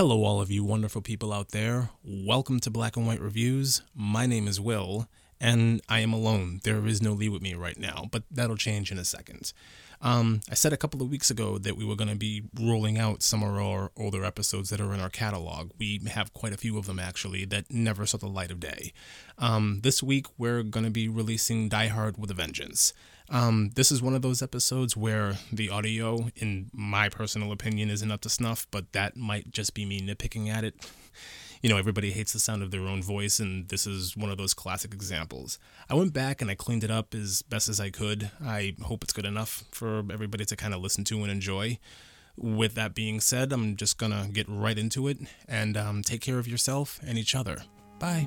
Hello, all of you wonderful people out there. Welcome to Black and White Reviews. My name is Will, and I am alone. There is no Lee with me right now, but that'll change in a second. Um, I said a couple of weeks ago that we were going to be rolling out some of our older episodes that are in our catalog. We have quite a few of them actually that never saw the light of day. Um, this week we're going to be releasing Die Hard with a Vengeance. Um, this is one of those episodes where the audio, in my personal opinion, isn't up to snuff, but that might just be me nitpicking at it. You know, everybody hates the sound of their own voice, and this is one of those classic examples. I went back and I cleaned it up as best as I could. I hope it's good enough for everybody to kind of listen to and enjoy. With that being said, I'm just gonna get right into it and um, take care of yourself and each other. Bye.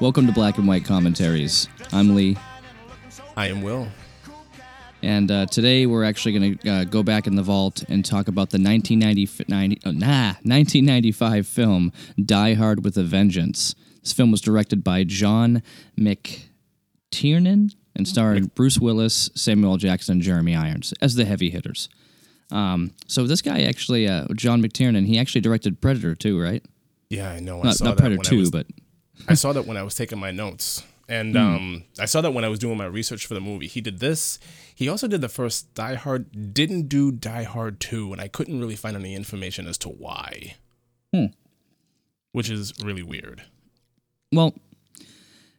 Welcome to Black and White Commentaries. I'm Lee, I am Will. and uh, today we're actually going to uh, go back in the vault and talk about the 1990, 90, oh, nah, 1995 film Die Hard with a Vengeance. This film was directed by John McTiernan and starred Bruce Willis, Samuel Jackson, and Jeremy Irons as the heavy hitters. Um, so this guy actually, uh, John McTiernan, he actually directed Predator too, right? Yeah, I know. I Not, saw not Predator when I two, was- but I saw that when I was taking my notes. And um, I saw that when I was doing my research for the movie. He did this. He also did the first Die Hard, didn't do Die Hard 2, and I couldn't really find any information as to why. Hmm. Which is really weird. Well,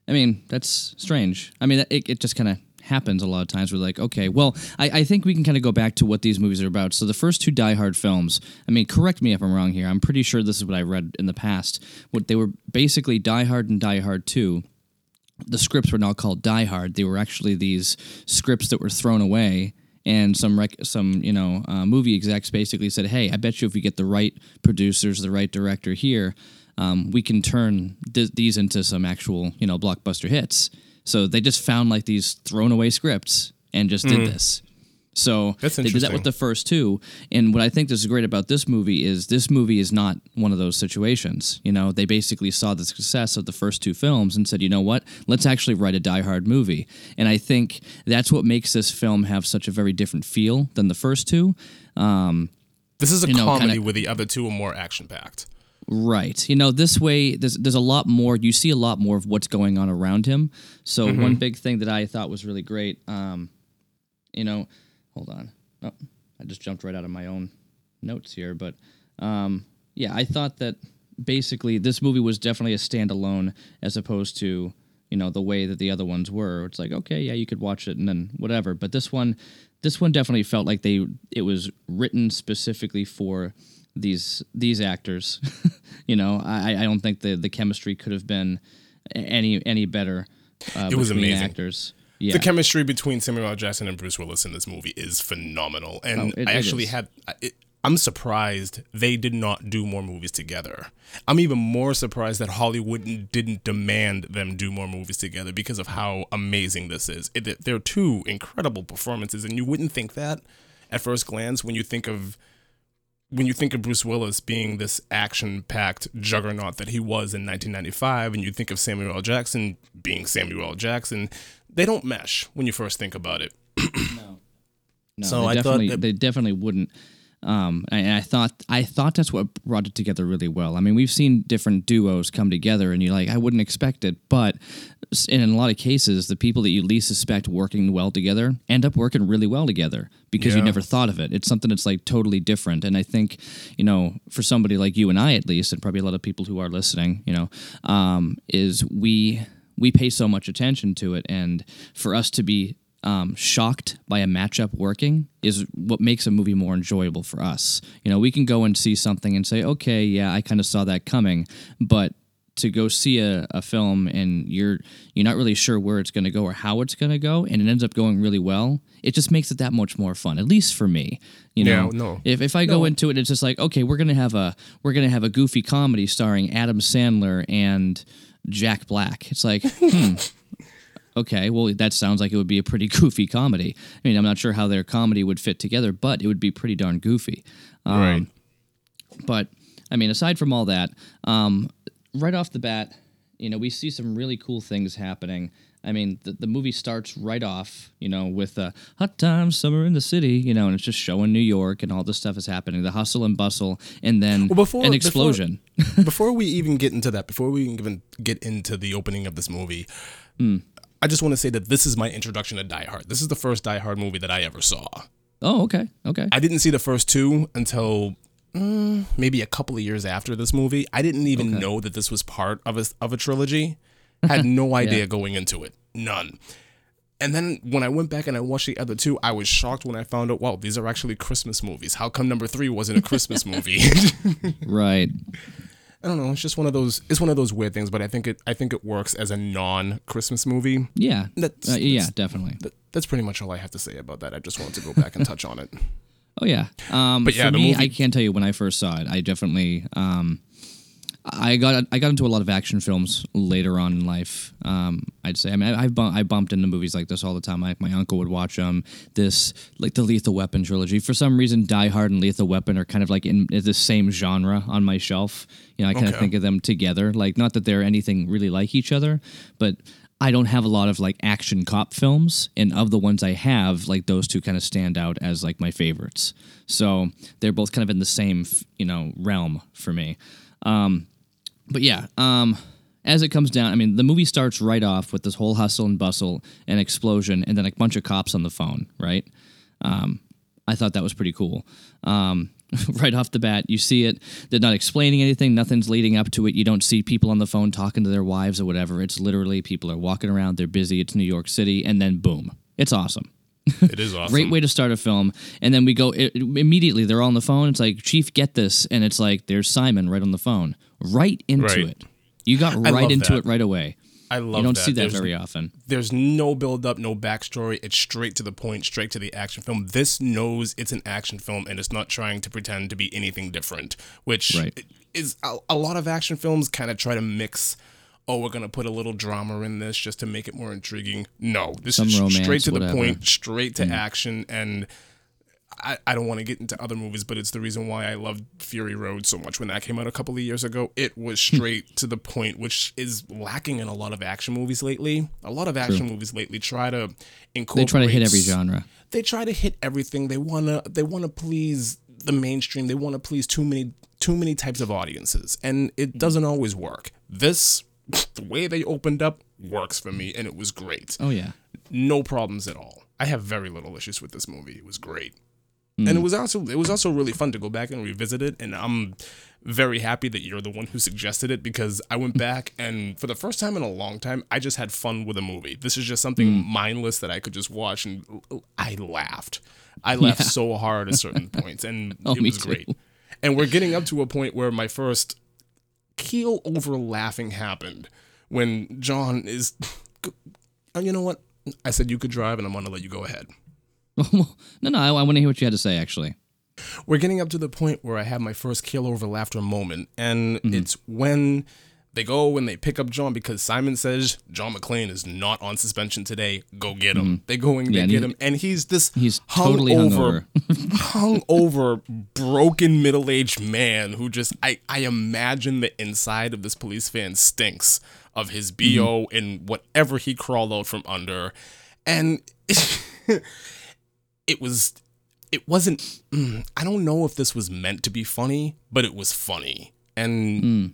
I mean, that's strange. I mean, it, it just kind of happens a lot of times. We're like, okay, well, I, I think we can kind of go back to what these movies are about. So the first two Die Hard films, I mean, correct me if I'm wrong here. I'm pretty sure this is what I read in the past. What they were basically Die Hard and Die Hard 2. The scripts were not called Die Hard. They were actually these scripts that were thrown away. And some rec- some you know uh, movie execs basically said, "Hey, I bet you if we get the right producers, the right director here, um, we can turn th- these into some actual you know blockbuster hits." So they just found like these thrown away scripts and just did this. So That's they did that with the first two. And what I think is great about this movie is this movie is not one of those situations. You know, they basically saw the success of the first two films and said, you know what, let's actually write a Die Hard movie. And I think that's what makes this film have such a very different feel than the first two. Um, This is a You know, comedy kinda- where the other two are more action packed. Right. You know, this way there's there's a lot more you see a lot more of what's going on around him. So one big thing that I thought was really great, um, you know, hold on. Oh, I just jumped right out of my own notes here, but um, yeah, I thought that basically this movie was definitely a standalone as opposed to you know the way that the other ones were. It's like okay, yeah, you could watch it and then whatever. But this one, this one definitely felt like they it was written specifically for these these actors. you know, I I don't think the the chemistry could have been any any better. Uh, It was amazing. Actors. Yeah. The chemistry between Samuel L. Jackson and Bruce Willis in this movie is phenomenal. And Oh, it- I actually had. I'm surprised they did not do more movies together. I'm even more surprised that Hollywood didn't demand them do more movies together because of how amazing this is. It, they're two incredible performances, and you wouldn't think that at first glance when you think of when you think of Bruce Willis being this action-packed juggernaut that he was in 1995, and you think of Samuel L. Jackson being Samuel L. Jackson, they don't mesh when you first think about it. No, So they I thought definitely that- they definitely wouldn't. Um, and I thought I thought that's what brought it together really well. I mean, we've seen different duos come together, and you're like, I wouldn't expect it, but s- in a lot of cases, the people that you least suspect working well together end up working really well together because you never thought of it. It's something that's like totally different, and I think you know, for somebody like you and I, at least, and probably a lot of people who are listening, you know, um, is we we pay so much attention to it, and for us to be um, shocked by a matchup working is what makes a movie more enjoyable for us. You know, we can go and see something and say, okay, yeah, I kind of saw that coming, but to go see a, a film and you're you're not really sure where it's going to go or how it's going to go and it ends up going really well it just makes it that much more fun at least for me you know? Yeah, no. if, if i go into it it's just like okay we're going to have a we're going to have a goofy comedy starring adam sandler and jack black. It's like hmm okay well that sounds like it would be a pretty goofy comedy. I mean i'm not sure how their comedy would fit together but it would be pretty darn goofy. Um, right. but I mean, aside from all that, um, right off the bat, you know, we see some really cool things happening. I mean, the, the movie starts right off, you know, with a hot time summer in the city, you know, and it's just showing New York and all this stuff is happening, the hustle and bustle, and then Well, before- an explosion. before we even get into that, before we even get into the opening of this movie, hmm. I just want to say that this is my introduction to Die Hard. This is the first Die Hard movie that I ever saw. oh, okay, okay, I didn't see the first two until mm, maybe a couple of years after this movie. I didn't even Okay. know that this was part of a of a trilogy. Had no idea going into it, none. And then when I went back and I watched the other two, I was shocked when I found out, wow, these are actually Christmas movies. How come number three wasn't a Christmas movie? right. I don't know. It's just one of those. It's one of those weird things, but I think it. I think it works as a non-Christmas movie. Yeah, That's- uh, yeah, that's- definitely. That, that's pretty much all I have to say about that. I just wanted to go back and touch on it. Oh yeah. Um, But yeah, for me, movie- I can't tell you when I first saw it. I definitely, um, I got I got into a lot of action films later on in life. Um, I'd say. I mean, I, I, bump, I bumped into movies like this all the time. Like my uncle would watch them. This like the Lethal Weapon trilogy. For some reason, Die Hard and Lethal Weapon are kind of like in the same genre on my shelf. You know, I kind of think of them together. Like not that they're anything really like each other, but I don't have a lot of like action cop films, and of the ones I have, like those two kind of stand out as like my favorites. So they're both kind of in the same, you know, realm for me. Um, but yeah, um, as it comes down, I mean, the movie starts right off with this whole hustle and bustle and explosion, and then a bunch of cops on the phone, right? Um, I thought that was pretty cool. Um, right off the bat, you see it. They're not explaining anything. Nothing's leading up to it. You don't see people on the phone talking to their wives or whatever. It's literally people are walking around. They're busy. It's New York City, and then boom, it's awesome. It is awesome. Great way to start a film. And then we go it, immediately. They're all on the phone. It's like, Chief, get this, and it's like there's Simon right on the phone, right into Right. it. You got right into that. it right away. I love that. You don't that. see that There's- very often. There's no build up, no backstory. It's straight to the point, straight to the action film. This knows it's an action film and it's not trying to pretend to be anything different, which Right. is a, a lot of action films kind of try to mix. Oh, we're gonna put a little drama in this just to make it more intriguing. No, this Some is romance, straight to the whatever. point, straight to mm. action, and I, I don't want to get into other movies, but it's the reason why I loved Fury Road so much when that came out a couple of years ago. It was Hmm. straight to the point, which is lacking in a lot of action movies lately. A lot of action movies lately try to They incorporate. try to hit every genre. They try to hit everything. They wanna they wanna please the mainstream. They want to please too many too many types of audiences, and it doesn't always work. This the way they opened up works for me, and it was great Oh yeah. no problems at all. I have very little issues with this movie. It was great. And it mm. was also it was also really fun to go back and revisit it and I'm very happy that you're the one who suggested it because I went back and for the first time in a long time I just had fun with a movie. This is just something mm. mindless that I could just watch and I laughed. I laughed Yeah. so hard at certain points and Oh, it was great. And we're getting up to a point where my first keel over laughing happened when John is you know what? I said you could drive, and I'm gonna let you go ahead. no, no. I, I want to hear what you had to say. Actually. We're getting up to the point where I have my first kill over laughter moment, and Mm-hmm. it's when they go and they pick up John because Simon says John McClane is not on suspension today. Go get him. They go and Mm-hmm. Yeah, they and get he- him, and he's this He's hung totally over, hung over, broken middle aged man who just I I imagine the inside of this police van stinks of his Mm-hmm. bo and whatever he crawled out from under, and it was it wasn't mm, I don't know if this was meant to be funny, but it was funny. And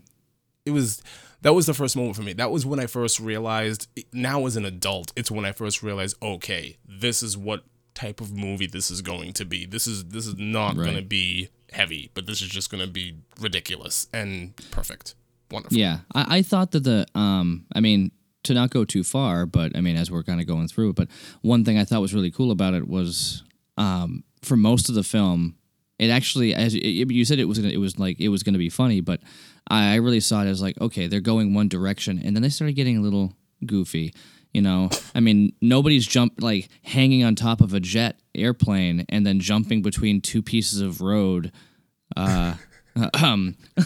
it was that was the first moment for me. That was when I first realized now as an adult, it's when I first realized, okay, this is what type of movie this is going to be. This is this is not Right. going to be heavy, but this is just going to be ridiculous and perfect. Wonderful. Yeah, I, I thought that the um, I mean, to not go too far, but I mean, as we're kind of going through, but one thing I thought was really cool about it was um, for most of the film, it actually, as you said, it was gonna, it was like it was going to be funny, but I, really saw it as like, okay, they're going one direction, and then they started getting a little goofy. You know, I mean, nobody's jump like hanging on top of a jet airplane and then jumping between two pieces of road. Uh, um,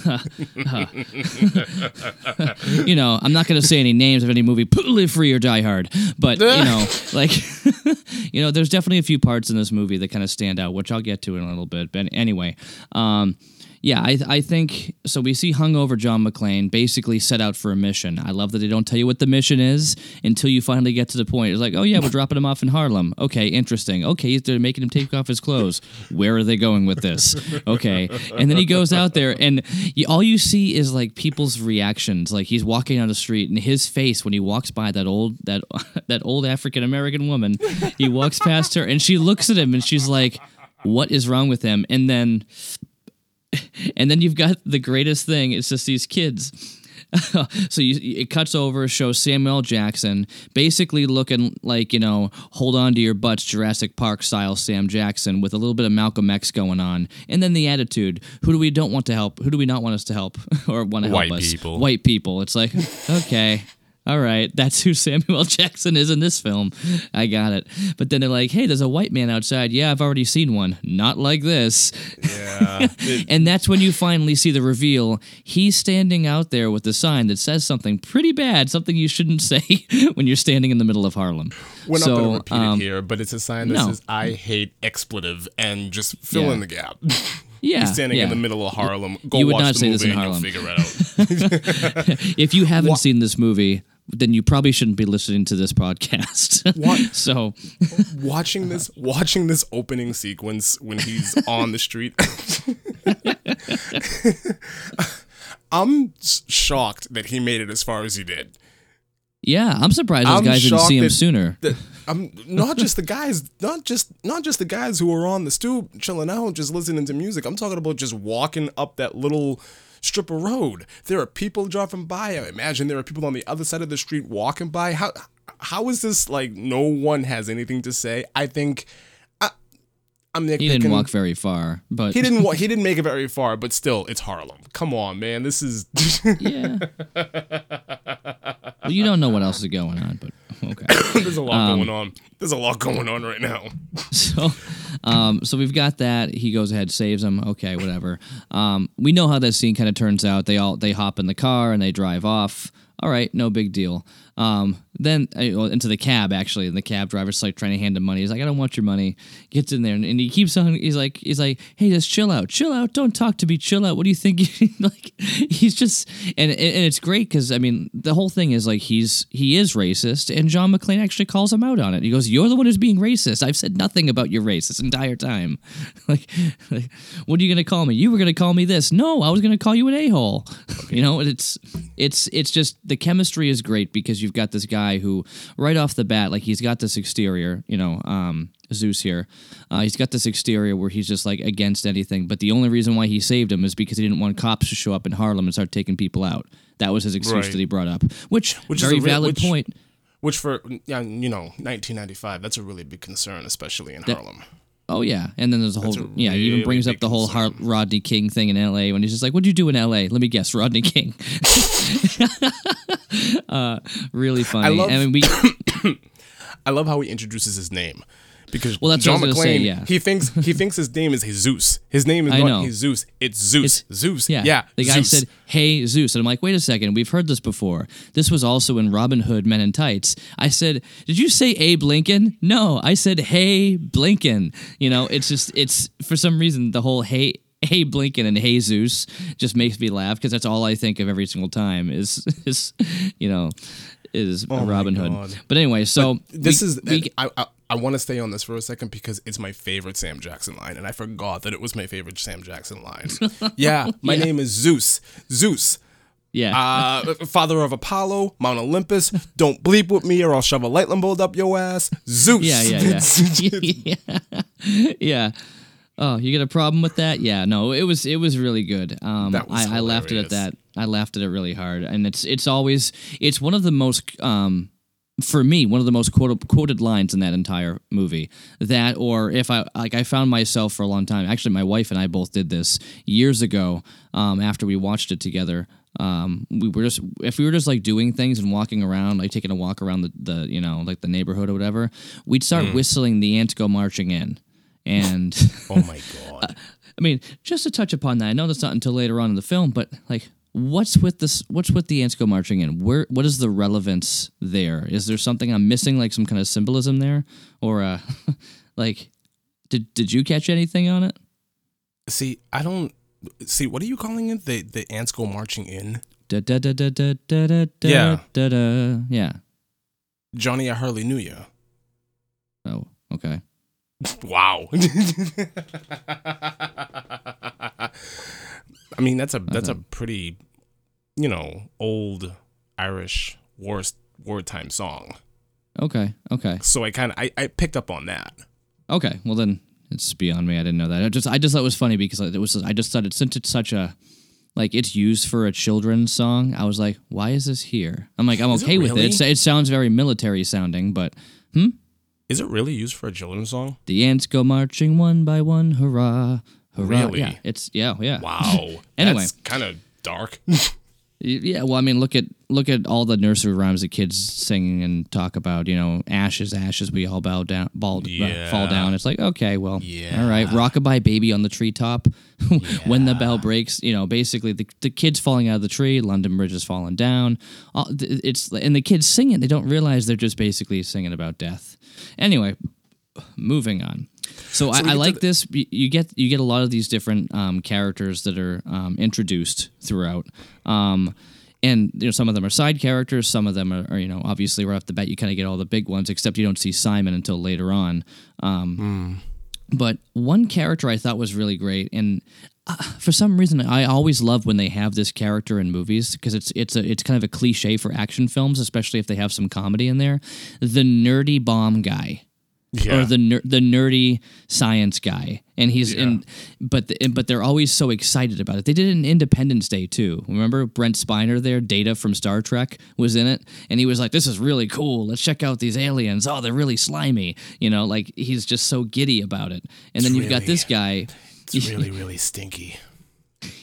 you know, I'm not going to say any names of any movie, Live Free or Die Hard, but you know, like, you know, there's definitely a few parts in this movie that kind of stand out, which I'll get to in a little bit. But anyway, um, yeah, I, I think so. We see hungover John McClane basically set out for a mission. I love that they don't tell you what the mission is until you finally get to the point. It's like, oh yeah, we're dropping him off in Harlem. Okay, interesting. Okay, they're making him take off his clothes. Where are they going with this? Okay, and then he goes out there, and you, all you see is like people's reactions. Like he's walking down the street, and his face when he walks by that old that that old African American woman, he walks past her, and she looks at him, and she's like, "What is wrong with him?" And then and then you've got the greatest thing. It's just these kids. so you, it cuts over, shows Samuel Jackson basically looking like you know, hold on to your butts, Jurassic Park style Sam Jackson with a little bit of Malcolm X going on, and then the attitude: who do we don't want to help? Who do we not want us to help or want to help White us? people. White people. It's like okay. All right, that's who Samuel Jackson is in this film. I got it. But then they're like, "Hey, there's a white man outside." Yeah, I've already seen one. Not like this. Yeah. And that's when you finally see the reveal. He's standing out there with a sign that says something pretty bad, something you shouldn't say when you're standing in the middle of Harlem. We're not so, going to repeat um, it here, but it's a sign that no. says "I hate expletive" and just fill Yeah. in the gap. Yeah, He's standing in the middle of Harlem. Go you would watch not the say movie this in and Harlem. you'll figure it out. If you haven't seen this movie, then you probably shouldn't be listening to this podcast. What? so, watching this, watching this opening sequence when he's on the street. I'm shocked that he made it as far as he did. yeah, I'm surprised those I'm guys didn't see him that- sooner. that I'm not just the guys, not just not just the guys who are on the stoop chilling out, just listening to music. I'm talking about just walking up that little strip of road. There are people driving by. I imagine there are people on the other side of the street walking by. How how is this like no one has anything to say? I think I, I'm nitpicking. He didn't walk very far, but He didn't. wa- He didn't make it very far, but still, it's Harlem. Come on, man. This is. yeah. well, you don't know what else is going on, but okay. There's a lot Um, going on. There's a lot going on right now. so um so we've got that. He goes ahead saves him. Okay whatever. Um we know how that scene kind of turns out. They all they hop in the car and they drive off. All right no big deal. Um then uh, well, into the cab actually and the cab driver's like trying to hand him money. He's like i don't want your money. Gets in there and, and he keeps on he's like he's like hey just chill out chill out. Don't talk to me. Chill out. What do you think? Like he's just and and it's great because i mean the whole thing is like he's he is racist and john mcclane actually calls him out on it. He goes you're the one who's being racist. I've said nothing about your race this entire time. Like, like what are you gonna call me? You were gonna call me this. No i was gonna call you an a-hole. You know it's it's it's just the chemistry is great because you've got this guy who right off the bat like he's got this exterior you know um zeus here uh, he's got this exterior where he's just like against anything but the only reason why he saved him is because he didn't want cops to show up in harlem and start taking people out that was his excuse Right. that he brought up which, Which is very a re- valid which- point Which for yeah, you know, 1995, that's a really big concern, especially in Harlem. Oh yeah, and then there's a whole a yeah. He even brings up the whole Har- Rodney King thing in L.A. when he's just like, "What'd you do in L.A.?" Let me guess, Rodney King. uh, really funny. love- I mean, we I love how he introduces his name. Because Well, that's John what McClane, say, yeah. he thinks he thinks his name is Jesus. His name is I not know. Jesus. It's Zeus. Zeus. yeah, Yeah. The guy Zeus. said, "Hey Zeus," and I'm like, "Wait a second, we've heard this before. This was also in Robin Hood Men in Tights." I said, "Did you say Abe Lincoln?" No, I said, "Hey Blinkin." You know, it's just it's for some reason the whole hey. Hey Blinkin and Hey Zeus just makes me laugh because that's all I think of every single time is is you know is Oh Robin Hood. But anyway, so This we- is we, uh, I I, I want to stay on this for a second because it's my favorite Sam Jackson line, and I forgot that it was my favorite Sam Jackson line. yeah, my Yeah. name is Zeus. Zeus. yeah. Uh, father of Apollo, Mount Olympus. Don't bleep with me, or I'll shove a lightning bolt up your ass. Zeus. Yeah, yeah, yeah. yeah. yeah. Oh, you get a problem with that? Yeah, no, it was it was really good. Um, That was I, I laughed at that. I laughed at it really hard, and it's it's always it's one of the most um, for me one of the most quoted, quoted lines in that entire movie that or if i like i found myself for a long time actually my wife and i both did this years ago um, after we watched it together. Um, we were just if we were just like doing things and walking around like taking a walk around the, the you know like the neighborhood or whatever we'd start whistling the ants go marching in. And Oh my god. I mean, just to touch upon that, I know that's not until later on in the film, but like, what's with this? What's with the ants go marching in? Where? What is the relevance there? Is there something I'm missing, like some kind of symbolism there, or uh, like, did did you catch anything on it? see, I don't see. What are you calling it? The the ants go marching in. Da da da da da da da da Yeah. da da. Yeah. Johnny, I hardly knew you. Oh, okay. Wow. I mean, that's a that's a mm-hmm. pretty, you know, old Irish war wartime song. Okay. Okay. So I kind of I, I picked up on that. Okay. Well, then it's beyond me. I didn't know that. I just I just thought it was funny because it was I just thought it since it's such a like it's used for a children's song. I was like, why is this here? I'm like, I'm Is it okay with really? it. It's, it sounds very military sounding, but hmm? Is it really used for a children's song? the ants go marching one by one, hurrah, hurrah. Really? Yeah, it's yeah, yeah. Wow. Anyway. kind of dark. Yeah, well, I mean, look at look at all the nursery rhymes that kids sing and talk about. You know, ashes, ashes, we all bow down, ball, uh, fall down. It's like, okay, well, Yeah. all right, rockabye baby on the treetop. when the bell breaks, you know, basically the, the kids falling out of the tree, London Bridge is falling down. All, it's and the kids sing it, They don't realize they're just basically singing about death. Anyway, moving on. So, So I, I like this. You get you get a lot of these different um, characters that are um, introduced throughout, um, and you know some of them are side characters. Some of them are, are you know obviously right off the bat you kind of get all the big ones, except you don't see Simon until later on. Um, But one character I thought was really great, and uh, for some reason I always love when they have this character in movies because it's it's a it's kind of a cliche for action films, especially if they have some comedy in there. The nerdy bomb guy Yeah. or the ner- the nerdy science guy, and he's Yeah. in, but the, but they're always so excited about it. They did an Independence Day too. Remember Brent Spiner there, Data from Star Trek was in it, and he was like, "This is really cool. Let's check out these aliens. Oh, they're really slimy." You know, like he's just so giddy about it. And then you've got this guy. it's really, really stinky.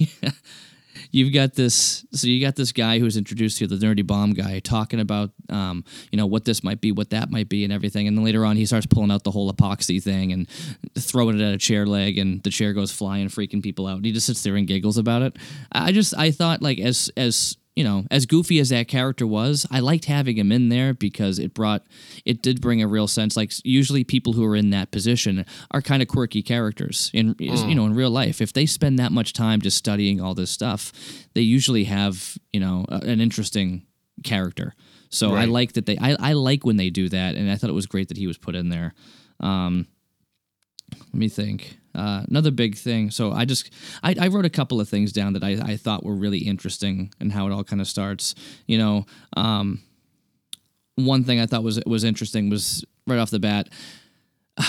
you've got this so you got this guy who's introduced here the nerdy bomb guy talking about um, you know what this might be what that might be and everything. And then later on he starts pulling out the whole epoxy thing and throwing it at a chair leg and the chair goes flying freaking people out. And he just sits there and giggles about it. I just i thought like as as you know, as goofy as that character was, I liked having him in there because it brought, it did bring a real sense. Like usually people who are in that position are kind of quirky characters in, is- you know, in real life. If they spend that much time just studying all this stuff, they usually have, you know, a- an interesting character. So I like that they, I, I like when they do that. And I thought it was great that he was put in there. Um, let me think. Uh, another big thing. So I just I, I wrote a couple of things down that I, I thought were really interesting and how it all kind of starts. You know, um, one thing I thought was was interesting was right off the bat.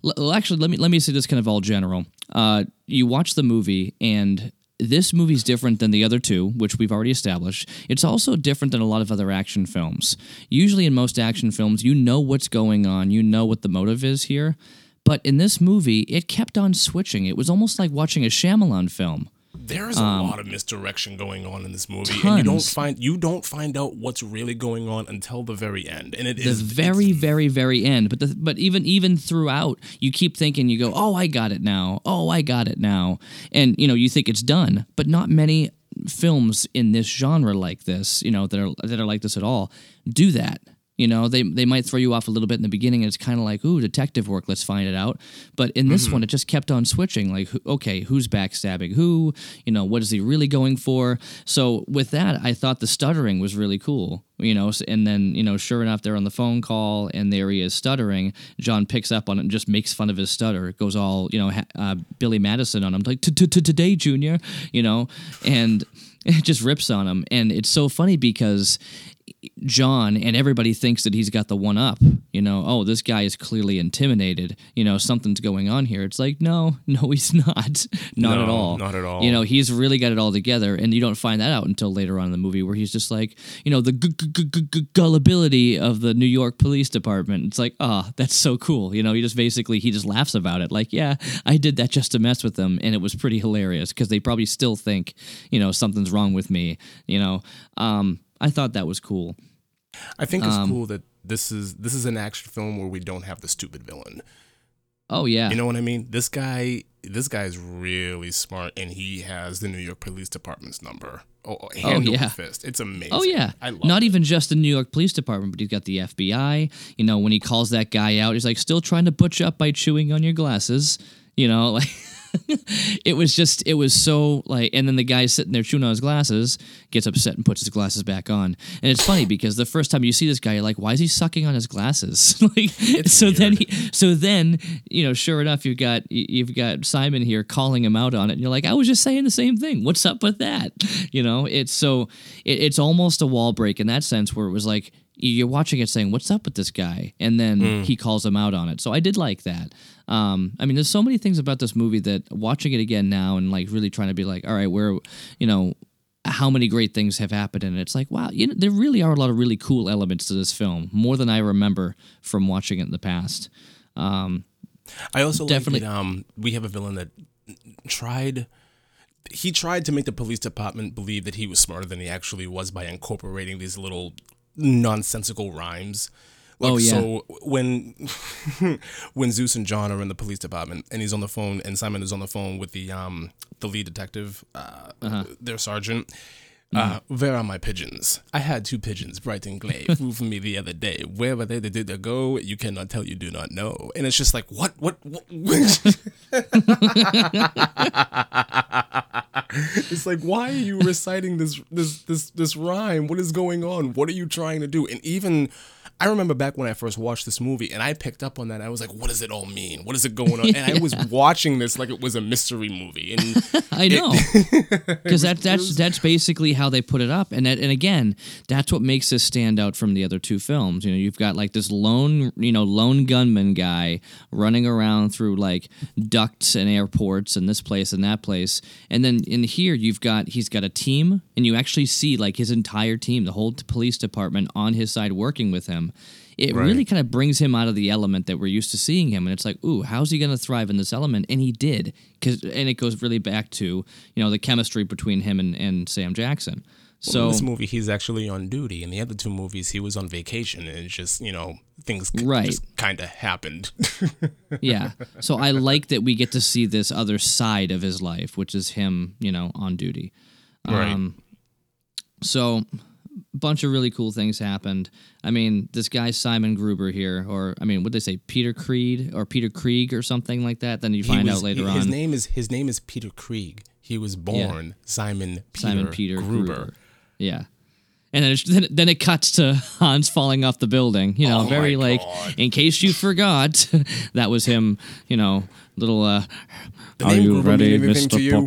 Well, actually, let me let me say this kind of all general. Uh, you watch the movie and. This movie's different than the other two, which we've already established. It's also different than a lot of other action films. Usually, in most action films, you know what's going on, you know what the motive is here. But in this movie, it kept on switching. It was almost like watching a Shyamalan film. There's a lot of misdirection going on in this movie, and you don't Um, find you don't find out what's really going on until the very end, and it The is very, very, very end. But the, but even even throughout, you keep thinking, you go, oh, I got it now. Oh, I got it now. And you know, you think it's done. But not many films in this genre like this, you know, that are that are like this at all, do that. You know, they they might throw you off a little bit in the beginning, and it's kind of like, ooh, detective work. Let's find it out. But in this one, it just kept on switching. Like, okay, who's backstabbing who? You know, what is he really going for? So with that, I thought the stuttering was really cool. You know, and then you know, sure enough, they're on the phone call, and there he is stuttering. John picks up on it and just makes fun of his stutter. It goes all you know, ha- uh, Billy Madison on him, like today, Junior. You know, and it just rips on him, and it's so funny because John and everybody thinks that he's got the one up. You know, oh, this guy is clearly intimidated. You know, something's going on here. It's like, no, no, he's not. not No, at all. not at all. You know, he's really got it all together. And you don't find that out until later on in the movie where he's just like, you know, the gu- gu- gu- gullibility of the New York Police Department. It's like, oh, that's so cool. You know, he just basically, he just laughs about it. Like, yeah, I did that just to mess with them. And it was pretty hilarious because they probably still think, you know, something's wrong with me. You know, um, I thought that was cool. I think it's Um, cool that this is this is an action film where we don't have the stupid villain. Oh, yeah. You know what I mean? This guy, this guy is really smart, and he has the New York Police Department's number. Oh, hand yeah. fist. It's amazing. Oh yeah, I love not it. even just the New York Police Department, but he's got the FBI. You know, when he calls that guy out, he's like, "Still trying to butch up by chewing on your glasses." You know, like it was just, it was so like, and then the guy sitting there chewing on his glasses gets upset and puts his glasses back on. And it's funny because the first time you see this guy, you're like, "Why is he sucking on his glasses?" like, so then, he, so then, you know, sure enough, you've got you've got Simon here calling him out on it, and you're like, "I was just saying the same thing. What's up with that?" You know, it's so it, it's almost a wall break in that sense where it was like you're watching it saying, "What's up with this guy?" and then he calls him out on it. So I did like that. Um, I mean, there's so many things about this movie that watching it again now and like really trying to be like, all right, where, you know, how many great things have happened and it's like wow you know there really are a lot of really cool elements to this film more than i remember from watching it in the past um, I also Definitely- like that um, we have a villain that tried. He tried to make the police department believe that he was smarter than he actually was by incorporating these little nonsensical rhymes. Like, Oh, yeah. So when when Zeus and John are in the police department and he's on the phone and Simon is on the phone with the um the lead detective, uh, Uh-huh. their sergeant. Mm-hmm. Uh, where are my pigeons? I had two pigeons, bright and gray, flew for me the other day. Where were they? They did they go? You cannot tell. You do not know. And it's just like, what? What? what? it's like, why are you reciting this this this this rhyme? What is going on? What are you trying to do? And even I remember back when I first watched this movie, and I picked up on that. I was like, what does it all mean? What is it going on? And I was watching this like it was a mystery movie. And I know, because that, that's that's basically how they put it up, and that, and again, that's what makes this stand out from the other two films. You know, you've got like this lone, you know, lone gunman guy running around through like ducts and airports and this place and that place, and then in here you've got he's got a team, and you actually see like his entire team, the whole t- police department on his side working with him. It Right. really kind of brings him out of the element that we're used to seeing him, and it's like, ooh, how's he going to thrive in this element? And he did, because and it goes really back to you know the chemistry between him and, and Sam Jackson. in So this movie, he's actually on duty. In the other two movies, he was on vacation, and it's just you know things Right. just kind of happened. yeah, so I like that we get to see this other side of his life, which is him, you know, on duty. Right. Um, so bunch of really cool things happened. I mean, this guy Simon Gruber here, or I mean, what they say, Peter Creed or Peter Krieg or something like that. Then you find was- out later he- on. His name is his name is Peter Krieg. He was born Simon Peter Simon Peter Gruber. Gruber. Yeah. And then, it's, then, it- then it cuts to Hans falling off the building. You know, Oh very like, God. in case you forgot, that was him. You know, little. uh The Are you Gruber ready, mean anything to Mister?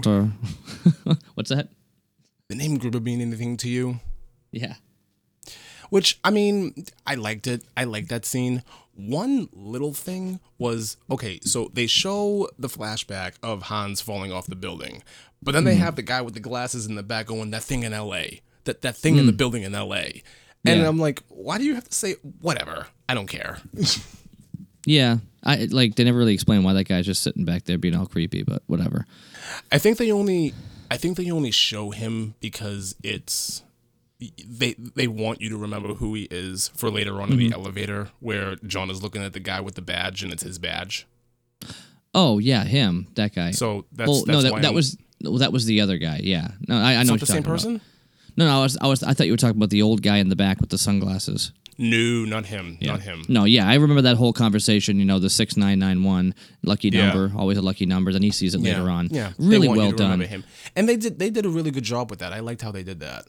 Potter? What's that? The name Gruber mean anything to you? Yeah. Which I mean, I liked it. I liked that scene. One little thing was okay. So they show the flashback of Hans falling off the building, but then they Hmm. have the guy with the glasses in the back going, "That thing in L.A. That that thing in the building in L.A." And. Yeah. I'm like, why do you have to say whatever? I don't care. Yeah. I like they never really explain why that guy's just sitting back there being all creepy, but whatever. I think they only I think they only show him because it's they they want you to remember who he is for later on in Mm-hmm. the elevator where John is looking at the guy with the badge and it's his badge. Oh yeah, him, that guy. So that's, well, that's no, that, that I'm- was well, that was the other guy. Yeah, no, I, I it's know what the same talking about. person. No, no, I was, I was, I thought you were talking about the old guy in the back with the sunglasses. No, not him. Not him. No, yeah, I remember that whole conversation. You know, the six nine nine one lucky Yeah. number, always a lucky number. Then he sees it later on. Yeah, really well done. Him. And they did they did a really good job with that. I liked how they did that.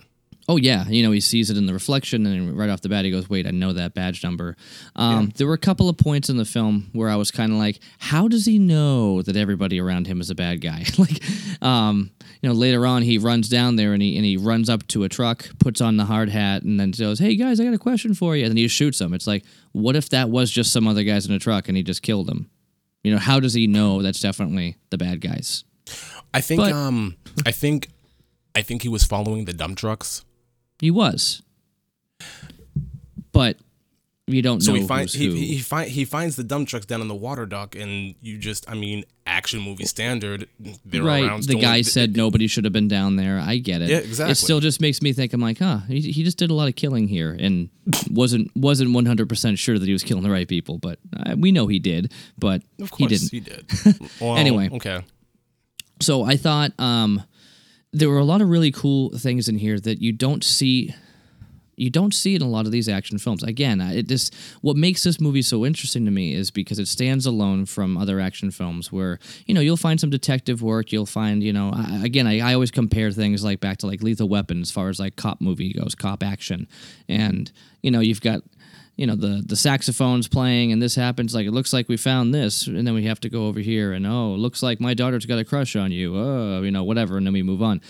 Oh yeah, you know he sees it in the reflection, and right off the bat he goes, "Wait, I know that badge number." Um, There were a couple of points in the film where I was kind of like, "How does he know that everybody around him is a bad guy?" like, um, you know, later on he runs down there and he and he runs up to a truck, puts on the hard hat, and then goes, "Hey guys, I got a question for you," and then he shoots them. It's like, what if that was just some other guys in a truck and he just killed them? You know, how does he know that's definitely the bad guys? I think But- um I think I think he was following the dump trucks. He was, but you don't So know he finds he he, find, he finds the dump trucks down in the water dock, and you just I mean action movie standard. They're right. around The guy said nobody should have been down there. I get it. Yeah, exactly. It still just makes me think. I'm like, huh, he, he just did a lot of killing here, and wasn't wasn't 100 percent sure that he was killing the right people. But uh, we know he did. But Of he didn't. he did. Well, Anyway. okay. So I thought um, there were a lot of really cool things in here that you don't see. You don't see in a lot of these action films. Again, it just what makes this movie so interesting to me is because it stands alone from other action films. Where you know you'll find some detective work. You'll find you know I, again I, I always compare things like back to like Lethal Weapon as far as like cop movie goes, cop action, and you know you've got you know the the saxophones playing and this happens like it looks like we found this and then we have to go over here and oh looks like my daughter's got a crush on you oh you know whatever and then we move on.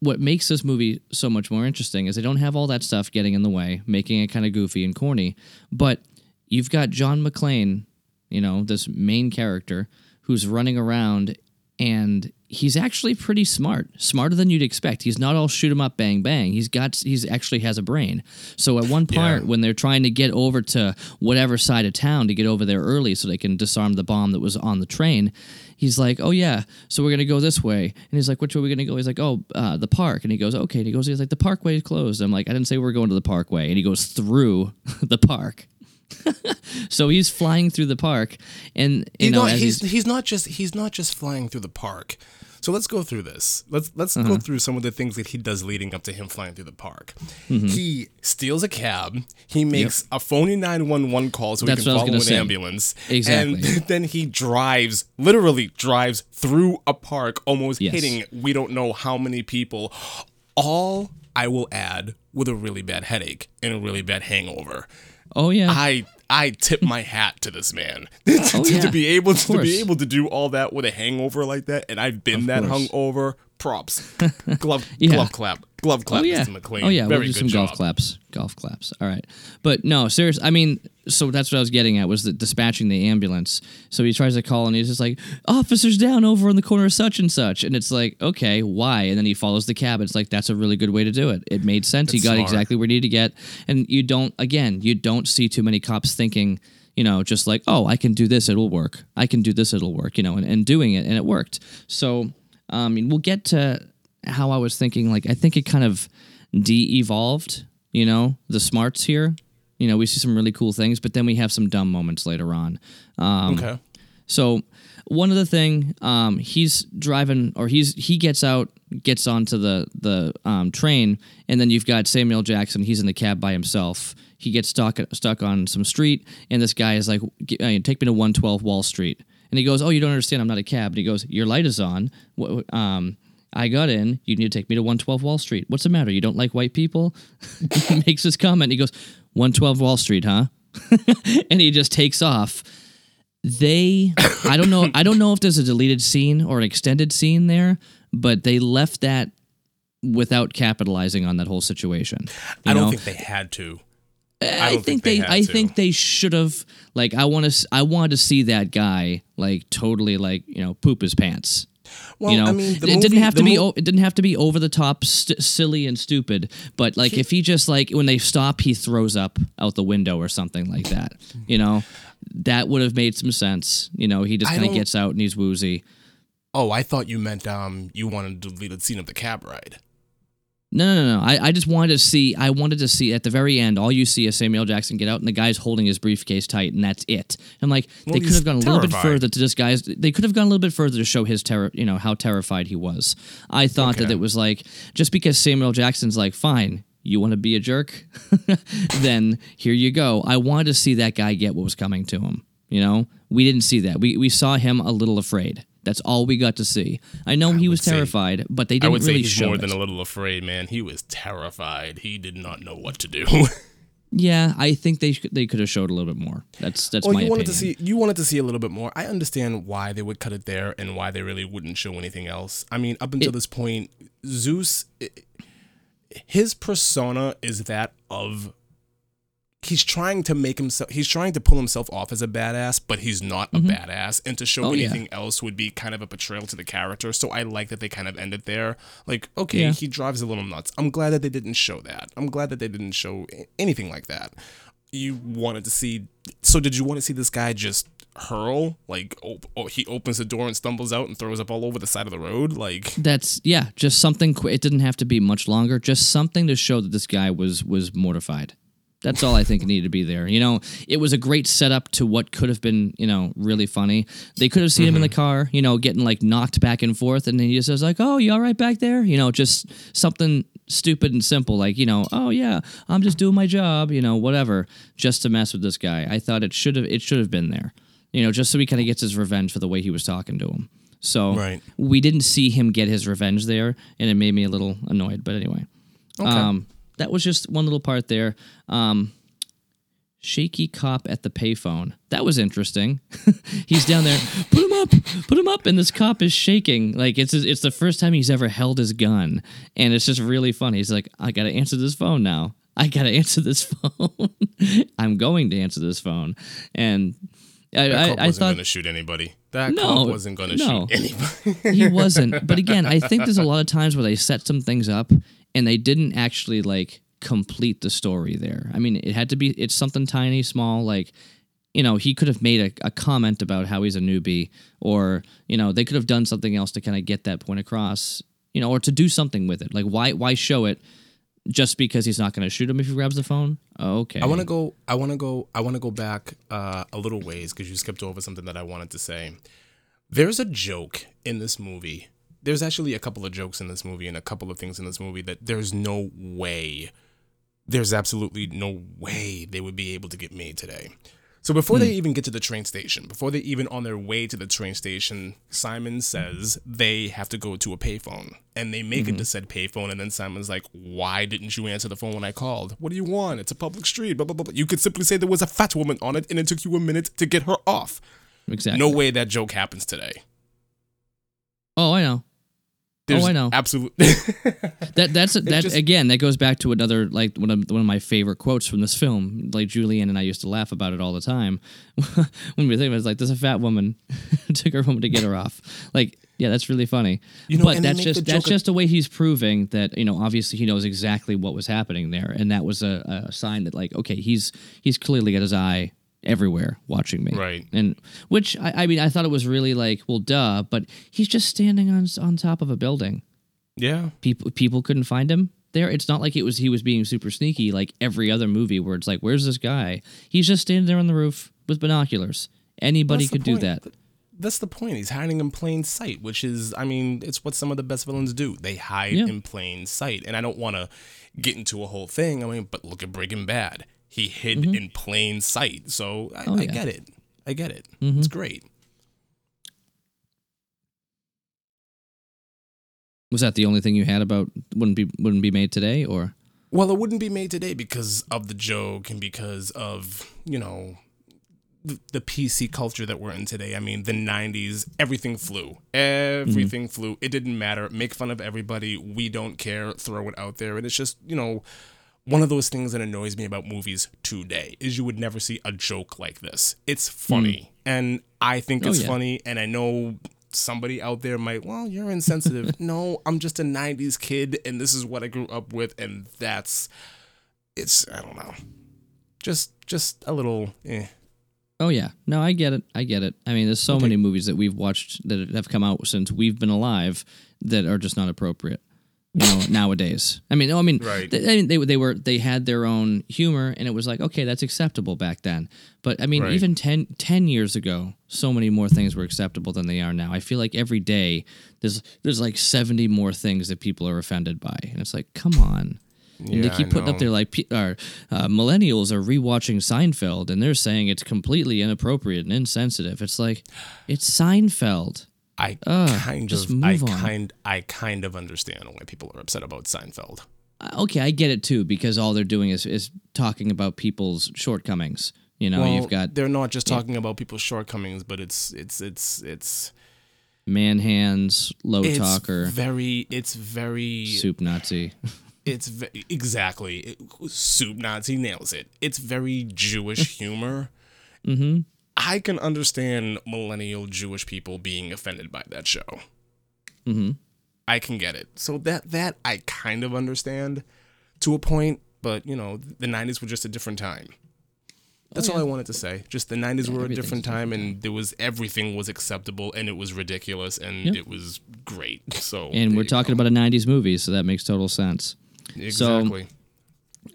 What makes this movie so much more interesting is they don't have all that stuff getting in the way making it kind of goofy and corny but you've got John McClane you know this main character who's running around and he's actually pretty smart smarter than you'd expect. He's not all shoot 'em up bang bang. He's got he's actually has a brain. So at one part Yeah. when they're trying to get over to whatever side of town to get over there early so they can disarm the bomb that was on the train he's like oh yeah so we're gonna go this way. And he's like which way are we gonna go? He's like oh uh, the park. And he goes okay. And he goes he's like the parkway is closed. I'm like i didn't say we are going to the parkway. And he goes through the park. So he's flying through the park and you know he's, he's, he's not just he's not just flying through the park. So let's go through this. Let's let's go through some of the things that he does leading up to him flying through the park. Mm-hmm. He steals a cab. He makes a phony nine one one call so That's he can what I was follow an say. ambulance. Exactly. And then he drives, literally drives through a park, almost Yes. hitting we don't know how many people. All I will add with a really bad headache and a really bad hangover. oh yeah I I tip my hat to this man oh, to, Oh, to yeah. be able to, course. be able to do all that with a hangover like that, and I've been that course. hungover. Props, glove Yeah. glove clap, glove clap, Oh yeah. Mr. McClane. Oh yeah. very we'll do good some job. golf claps. Golf claps. All right. But no, serious. I mean, so that's what I was getting at was the dispatching the ambulance. So he tries to call and he's just like, "Officers down over in the corner of such and such," and it's like, okay, why? And then he follows the cab. It's like that's a really good way to do it. It made sense. he got smart. exactly where he needed to get, and you don't. Again, you don't see too many cops thinking. You know, just like, oh, I can do this, it'll work. I can do this, it'll work. You know, and, and doing it, and it worked. So, um, I mean we'll get to how I was thinking. Like, I think it kind of de-evolved. You know, the smarts here. You know, we see some really cool things, but then we have some dumb moments later on. Um, Okay, so one other thing, um, he's driving or he's he gets out, gets onto the the um, train, and then you've got Samuel Jackson. He's in the cab by himself. He gets stuck stuck on some street, and this guy is like, uh, "Take me to 112 Wall Street." And he goes, "Oh, you don't understand. I'm not a cab." And he goes, "Your light is on. Um, I got in. You need to take me to 112 Wall Street. What's the matter? You don't like white people?" he makes this comment. He goes, "112 Wall Street, huh?" and he just takes off they i don't know i don't know if there's a deleted scene or an extended scene there but they left that without capitalizing on that whole situation you I don't know? think they had to. I, don't think, think they they, I to. think they should have like I want to I wanted to see that guy like totally like you know poop his pants. Well, you know, I mean, the it movie- didn't have to be mo- o- it didn't have to be over the top, st- silly and stupid. But like if he just like when they stop, he throws up out the window or something like that. You know, that would have made some sense. You know, he just kind of gets out and he's woozy. Oh, I thought you meant um you wanted to delete the scene of the cab ride. No, no, no. I, I just wanted to see. I wanted to see at the very end. All you see is Samuel Jackson get out, and the guy's holding his briefcase tight, and that's it. I'm like, Well, they could have gone a little bit further to this guy's. They could have gone a little bit further to show his terror. You know how terrified he was. I thought that it was like just because Samuel Jackson's like, fine, you want to be a jerk, then here you go. I wanted to see that guy get what was coming to him. You know, we didn't see that. We we saw him a little afraid. That's all we got to see. I know he was would say- terrified, but they didn't I would say really he's show more it. than a little afraid, man. He was terrified. He did not know what to do. Yeah, I think they sh- they could have showed a little bit more. That's that's Well, my you wanted opinion. to see you wanted to see a little bit more. I understand why they would cut it there and why they really wouldn't show anything else. I mean, up until It- this point, Zeus, i- his persona is that of he's trying to make himself he's trying to pull himself off as a badass but he's not a mm-hmm. badass and to show Oh, yeah. anything else would be kind of a betrayal to the character so i like that they kind of ended there like okay Yeah. he drives a little nuts i'm glad that they didn't show that i'm glad that they didn't show anything like that you wanted to see so did you want to see this guy just hurl like op- oh, he opens the door and stumbles out and throws up all over the side of the road like That's yeah, just something. Qu- it didn't have to be much longer. Just something to show that this guy was was mortified. That's all I think needed to be there. You know, it was a great setup to what could have been, you know, really funny. They could have seen him in the car, you know, getting like knocked back and forth, and then he just was like, "Oh, you all right back there?" You know, just something stupid and simple, like you know, "Oh yeah, I'm just doing my job," you know, whatever, just to mess with this guy. I thought it should have it should have been there, you know, just so he kind of gets his revenge for the way he was talking to him. So Right. we didn't see him get his revenge there, and it made me a little annoyed. But anyway, um, that was just one little part there. Um, shaky cop at the payphone. That was interesting. he's down there. Put him up. Put him up. And this cop is shaking. Like it's it's the first time he's ever held his gun, and it's just really funny. He's like, I gotta answer this phone now. I gotta answer this phone. I'm going to answer this phone, and. I, that I, cop I wasn't thought going to shoot anybody that No, cop wasn't to no. shoot anybody he wasn't. But again, I think there's a lot of times where they set some things up and they didn't actually like complete the story there. I mean, it had to be it's something tiny, small, like you know, he could have made a, a comment about how he's a newbie, or you know, they could have done something else to kind of get that point across, you know, or to do something with it. Like, why why show it just because he's not going to shoot him if he grabs the phone? Okay, I want to go. I want to go. I want to go back uh, a little ways because you skipped over something that I wanted to say. There's a joke in this movie. There's actually a couple of jokes in this movie and a couple of things in this movie that there's no way, there's absolutely no way they would be able to get made today. So before they hmm. even get to the train station, before they're even on their way to the train station, Simon says they have to go to a payphone. And they make it mm-hmm. to said payphone, and then Simon's like, Why didn't you answer the phone when I called? What do you want? It's a public street. Blah, blah, blah. blah." You could simply say there was a fat woman on it, and it took you a minute to get her off. exactly. No way that joke happens today. Oh, I know. There's Oh, I know. Absolutely. That that's that just- again. That goes back to another like one of one of my favorite quotes from this film. Like Julianne and I used to laugh about it all the time when we think about it. It's like there's a fat woman took her home to get her off. Like yeah, that's really funny. You know, but that's just that's of- just the way he's proving that you know obviously he knows exactly what was happening there, and that was a, a sign that like okay he's he's clearly got his eye everywhere watching me Right. and which I, I mean i thought it was really like well duh but he's just standing on on top of a building yeah. people people couldn't find him there. It's not like it was he was being super sneaky like every other movie where it's like, where's this guy? He's just standing there on the roof with binoculars. Anybody That's could do that. That's the point. He's hiding in plain sight, which is, I mean, it's what some of the best villains do. They hide Yeah. in plain sight. And I don't want to get into a whole thing. I mean, but look at Breaking Bad. He hid in plain sight. So I, Mm-hmm. Oh, I yeah. Mm-hmm. get it. I get it. It's great. Was that the only thing you had about wouldn't be wouldn't be made today or? Well, it wouldn't be made today because of the joke and because of, you know, the, the PC culture that we're in today. I mean, the 90s, everything flew. Everything flew. It didn't matter. Make fun of everybody. We don't care. Throw it out there. And it's just, you know, one of those things that annoys me about movies today is you would never see a joke like this. It's funny. And I think Oh, it's yeah. funny. And I know somebody out there might, well, you're insensitive. no, I'm just a 90s kid and this is what I grew up with. And that's, it's, I don't know. Just, just a little, eh. Oh yeah, no, I get it. I get it. I mean, there's so many movies that we've watched that have come out since we've been alive that are just not appropriate. You know, nowadays. I mean, I mean, Right. they, I mean, they they were they had their own humor, and it was like, okay, that's acceptable back then. But I mean, Right. even 10, 10 years ago, so many more things were acceptable than they are now. I feel like every day there's there's like seventy more things that people are offended by, and it's like, come on. And they keep putting up there like uh, uh, millennials are rewatching Seinfeld and they're saying it's completely inappropriate and insensitive. It's like it's Seinfeld. I Ugh, kind of, I on. kind, I kind of understand why people are upset about Seinfeld. okay, I get it too because all they're doing is is talking about people's shortcomings. You know, well, you've got they're not just talking about people's shortcomings, but it's it's it's it's man hands, low it's talker, very it's very soup Nazi. it's ve- exactly it, soup Nazi nails it. It's very Jewish humor. mm-hmm. I can understand millennial Jewish people being offended by that show. Mm-hmm. I can get it. So that that I kind of understand to a point, but you know, the '90s were just a different time. That's Oh, all. I wanted to say. Just the '90s were a different time, and there was everything was acceptable, and it was ridiculous, and it was great. So And we're talking go. about a '90s movie, so that makes total sense. exactly.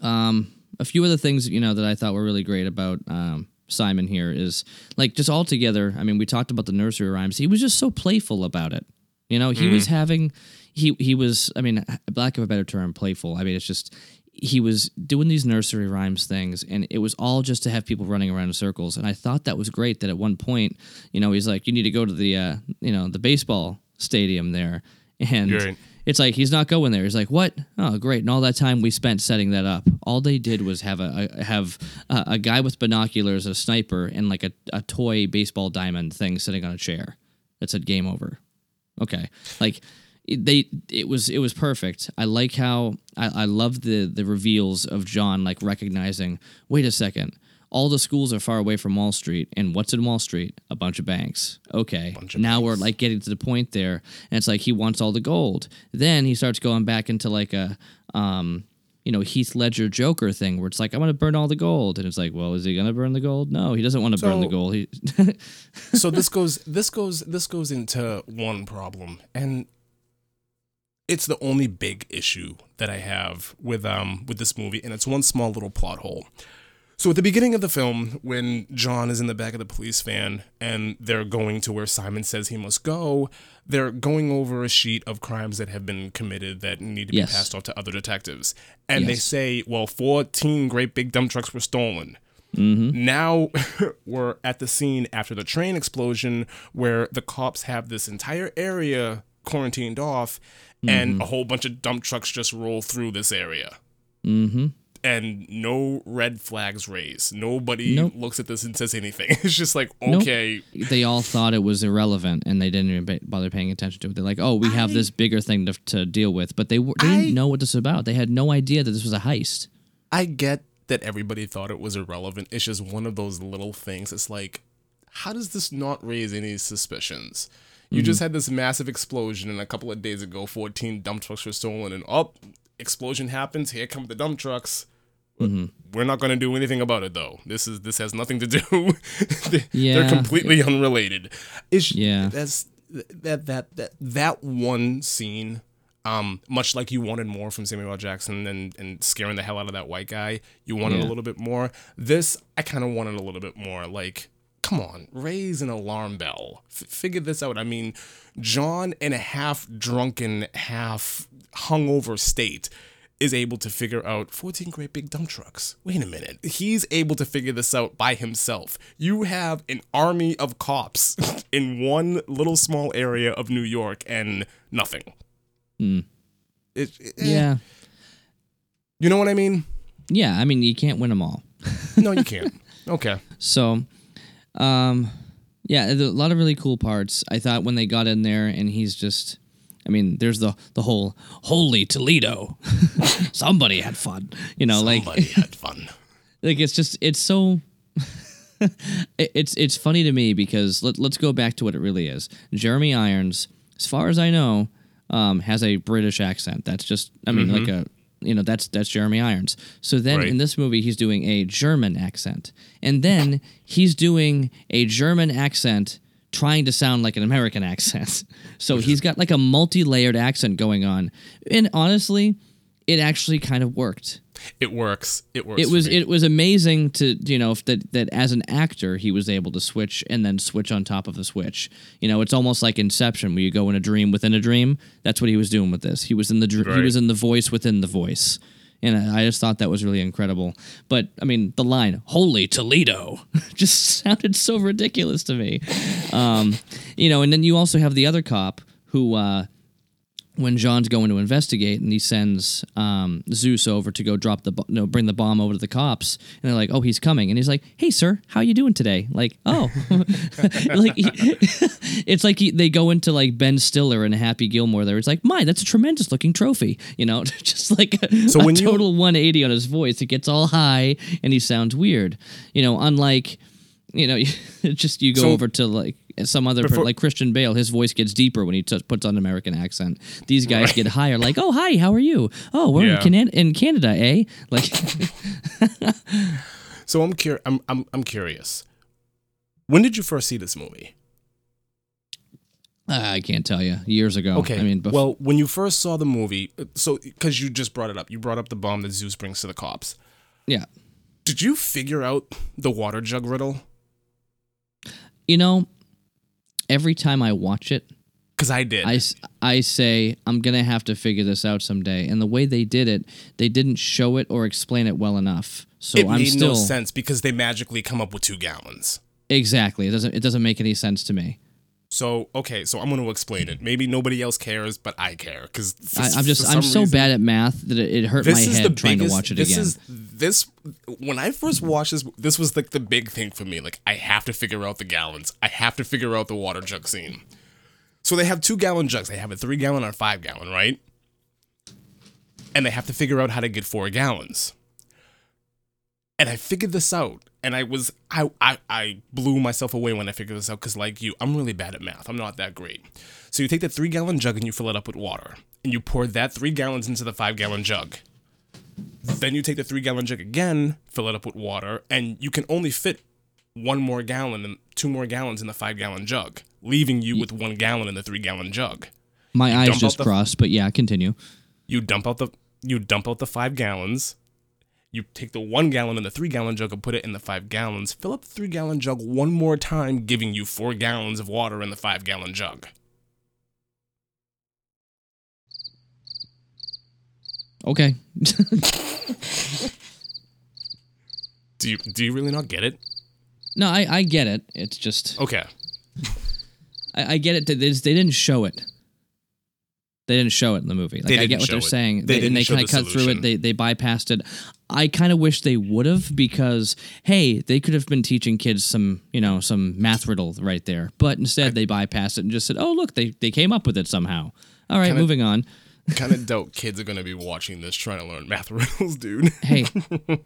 Um, a few other things you know that I thought were really great about um, Simon here is like just all together. I mean, we talked about the nursery rhymes. He was just so playful about it. You know, he was having he he was. I mean, lack of a better term, playful. I mean, it's just he was doing these nursery rhymes things, and it was all just to have people running around in circles. And I thought that was great. That at one point, you know, he's like, "You need to go to the uh, you know the baseball stadium there," and. Right. It's like he's not going there. He's like, "What? Oh, great!" And all that time we spent setting that up, all they did was have a, a have a, a guy with binoculars, a sniper, and like a, a toy baseball diamond thing sitting on a chair that said "Game Over." Okay, like they it was it was perfect. I like how I, I love the the reveals of John like recognizing. Wait a second. All the schools are far away from Wall Street, and what's in Wall Street? A bunch of banks. Okay, of now we're like getting to the point there, and it's like he wants all the gold. Then he starts going back into like a, um, you know, Heath Ledger Joker thing, where it's like I'm gonna burn all the gold, and it's like, well, is he gonna burn the gold? No, he doesn't want to burn the gold. He, so this goes this goes this goes into one problem and it's the only big issue that I have with um with this movie and it's one small little plot hole. So at the beginning of the film when John is in the back of the police van and they're going to where Simon says he must go, they're going over a sheet of crimes that have been committed that need to be Yes. passed off to other detectives. And they say, well, 14 great big dump trucks were stolen. Mm-hmm. Now we're at the scene after the train explosion where the cops have this entire area quarantined off and a whole bunch of dump trucks just roll through this area. mm-hmm. And no red flags raised. Nobody Nope. looks at this and says anything. It's just like, Nope. okay, They all thought it was irrelevant, and they didn't even bother paying attention to it. They're like, "Oh, we have I- this bigger thing to, to deal with," but they, they I- didn't know what this was about. They had no idea that this was a heist. I get that everybody thought it was irrelevant. It's just one of those little things. It's like, how does this not raise any suspicions? You mm-hmm. just had this massive explosion, and a couple of days ago, 14 dump trucks were stolen, and up, explosion happens. Here come the dump trucks. We're not going to do anything about it, though. This is this has nothing to do. They- Yeah. They're completely unrelated. It's, Yeah. that's that that that that one scene um, much like you wanted more from Samuel L. Jackson and, and scaring the hell out of that white guy, you wanted Yeah. a little bit more. This, I kind of wanted a little bit more. Like, come on, raise an alarm bell. F- figure this out. I mean, John, in a half drunken, half hungover state, is able to figure out 14 great big dump trucks. Wait a minute. He's able to figure this out by himself. You have an army of cops in one little small area of New York and nothing. Hmm. It, it- eh. Yeah, You know what I mean? yeah. I mean, you can't win them all. No, you can't. okay. So, um, yeah, a lot of really cool parts. I thought when they got in there and he's just, I mean, there's the the whole holy Toledo. Somebody had fun, you know, like Somebody had fun. like it's just it's so. it's it's funny to me because let, let's go back to what it really is. Jeremy Irons, as far as I know, um, has a British accent. That's just I mean like a you know that's that's Jeremy Irons. So then Right. in this movie he's doing a German accent, and then he's doing a German accent trying to sound like an American accent. So he's got like a multi-layered accent going on, and honestly, it actually kind of worked It works. It works. it was it was amazing to you know if that that as an actor he was able to switch and then switch on top of the switch. You know, it's almost like Inception where you go in a dream within a dream. That's what he was doing with this. He was in the dr- he was in the voice within the voice. And I just thought that was really incredible. But I mean, the line "Holy Toledo" just sounded so ridiculous to me. Um, you know, and then you also have the other cop who uh, when John's going to investigate and he sends um, Zeus over to go drop the bo- no bring the bomb over to the cops and they're like oh he's coming. And he's like hey sir how you doing today? Like oh. Like he- it's like he, they go into like Ben Stiller and Happy Gilmore there. It's like my that's a tremendous looking trophy you know? Just like a, So a when you- total 180 on his voice. It gets all high and he sounds weird. You know unlike you know just you go So- over to like some other Before- like Christian Bale his voice gets deeper when he t- puts on an American accent these guys get higher like oh hi how are you oh we're Yeah. in, Can- in Canada eh like So I'm cur- I'm, I'm I'm curious. When did you first see this movie? I can't tell you years ago Okay. I mean bef- well, when you first saw the movie, uh, so because you just brought it up, you brought up the bomb that Zeus brings to the cops. yeah Did you figure out the water jug riddle? you know every time I watch it Because I did. I, I say I'm gonna have to figure this out someday and the way they did it they didn't show it or explain it well enough so it I'm made still no sense because they magically come up with two gallons. exactly it doesn't it doesn't make any sense to me So okay, so I'm going to explain it. Maybe nobody else cares, but I care because I'm just I'm so bad at math that it, it hurt my head trying to watch it this again. is this when I first watched this. This was like the big thing for me. Like I have to figure out the gallons. I have to figure out the water jug scene. So they have two gallon jugs. They have a three gallon and a five gallon, right? And they have to figure out how to get four gallons. And I figured this out, and I was I I, I blew myself away when I figured this out because like you, I'm really bad at math. I'm not that great. So you take the three gallon jug and you fill it up with water, and you pour that three gallons into the five gallon jug. Then you take the three gallon jug again, fill it up with water, and you can only fit one more gallon and two more gallons in the five gallon jug, leaving you with one gallon in the three gallon jug. my eyes dump just the- crossed, but yeah, continue. You dump out the you dump out the five gallons. You take the one gallon and the three gallon jug and put it in the five gallons. Fill up the three gallon jug one more time, giving you four gallons of water in the five gallon jug. Okay. Do you do you really not get it? no, I, I get it. It's just Okay. I, I get it. They, just- they didn't show it. They didn't show it in the movie. Like They I get what show they're it. saying. They they show kind of cut through it. They they bypassed it. I kind of wish they would have because hey, they could have been teaching kids some you know some math riddle right there. But instead they bypassed it and just said, oh look, they they came up with it somehow. All right, Kinda- moving on. kind of doubt kids are gonna be watching this trying to learn math riddles, dude. Hey,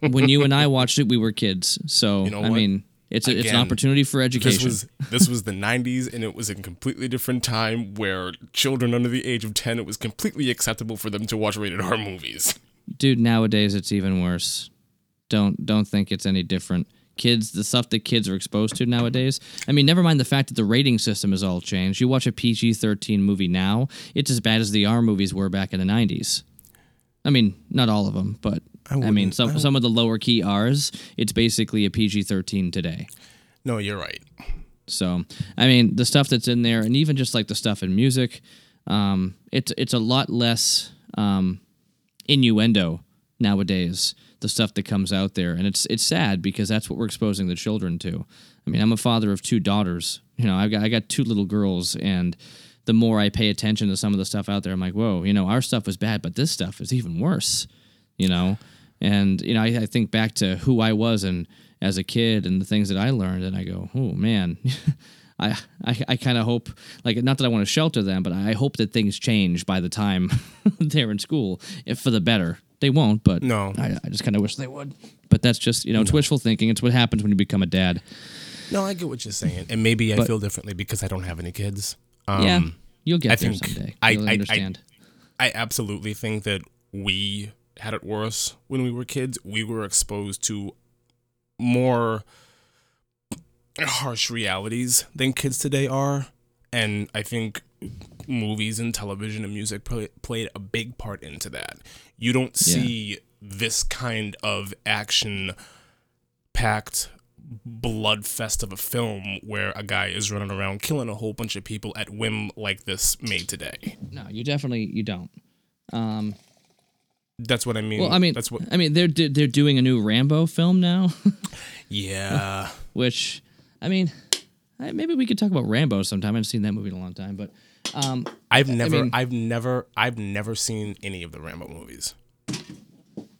when you and I watched it, we were kids. So You know I what? mean, it's a, it's an opportunity for education. This was this was the 90s and it was a completely different time where children under the age of 10 it was completely acceptable for them to watch rated R movies. dude nowadays it's even worse don't don't think it's any different kids the stuff that kids are exposed to nowadays i mean never mind the fact that the rating system has all changed you watch a pg-13 movie now it's as bad as the r movies were back in the 90s i mean not all of them but i, mean wouldn't- some some of the lower key r's it's basically a pg-13 today No, you're right. so, I mean, the stuff that's in there, and even just like the stuff in music, um, it's it's a lot less um, innuendo nowadays. The stuff that comes out there, and it's it's sad because that's what we're exposing the children to. I mean, I'm a father of two daughters. You know, I got I got two little girls, and the more I pay attention to some of the stuff out there, I'm like, whoa, you know, our stuff was bad, but this stuff is even worse. You know, and you know, I, I think back to who I was and as a kid and the things that I learned, and I go, oh man. I, I, I kind of hope, like, not that I want to shelter them, but I hope that things change by the time they're in school, if for the better. They won't, but No. I, I just kind of wish they would. But that's just, you know, it's wishful thinking. It's what happens when you become a dad. No, I get what you're saying. And maybe I feel differently because I don't have any kids. Um, yeah, you'll get I there think someday. I- You'll I- I- understand. I absolutely think that we had it worse when we were kids. We were exposed to more harsh realities than kids today are. And I think movies and television and music play, played a big part into that. You don't see this kind of action packed blood fest of a film where a guy is running around killing a whole bunch of people at whim like this made today. no, you definitely you don't. Um, That's what I mean. well, I mean, that's what. I mean, they're they're doing a new Rambo film now, Yeah. which, I mean, I, maybe we could talk about Rambo sometime. I haven't seen that movie in a long time, but Um, I've never, mean- I've never, I've never seen any of the Rambo movies.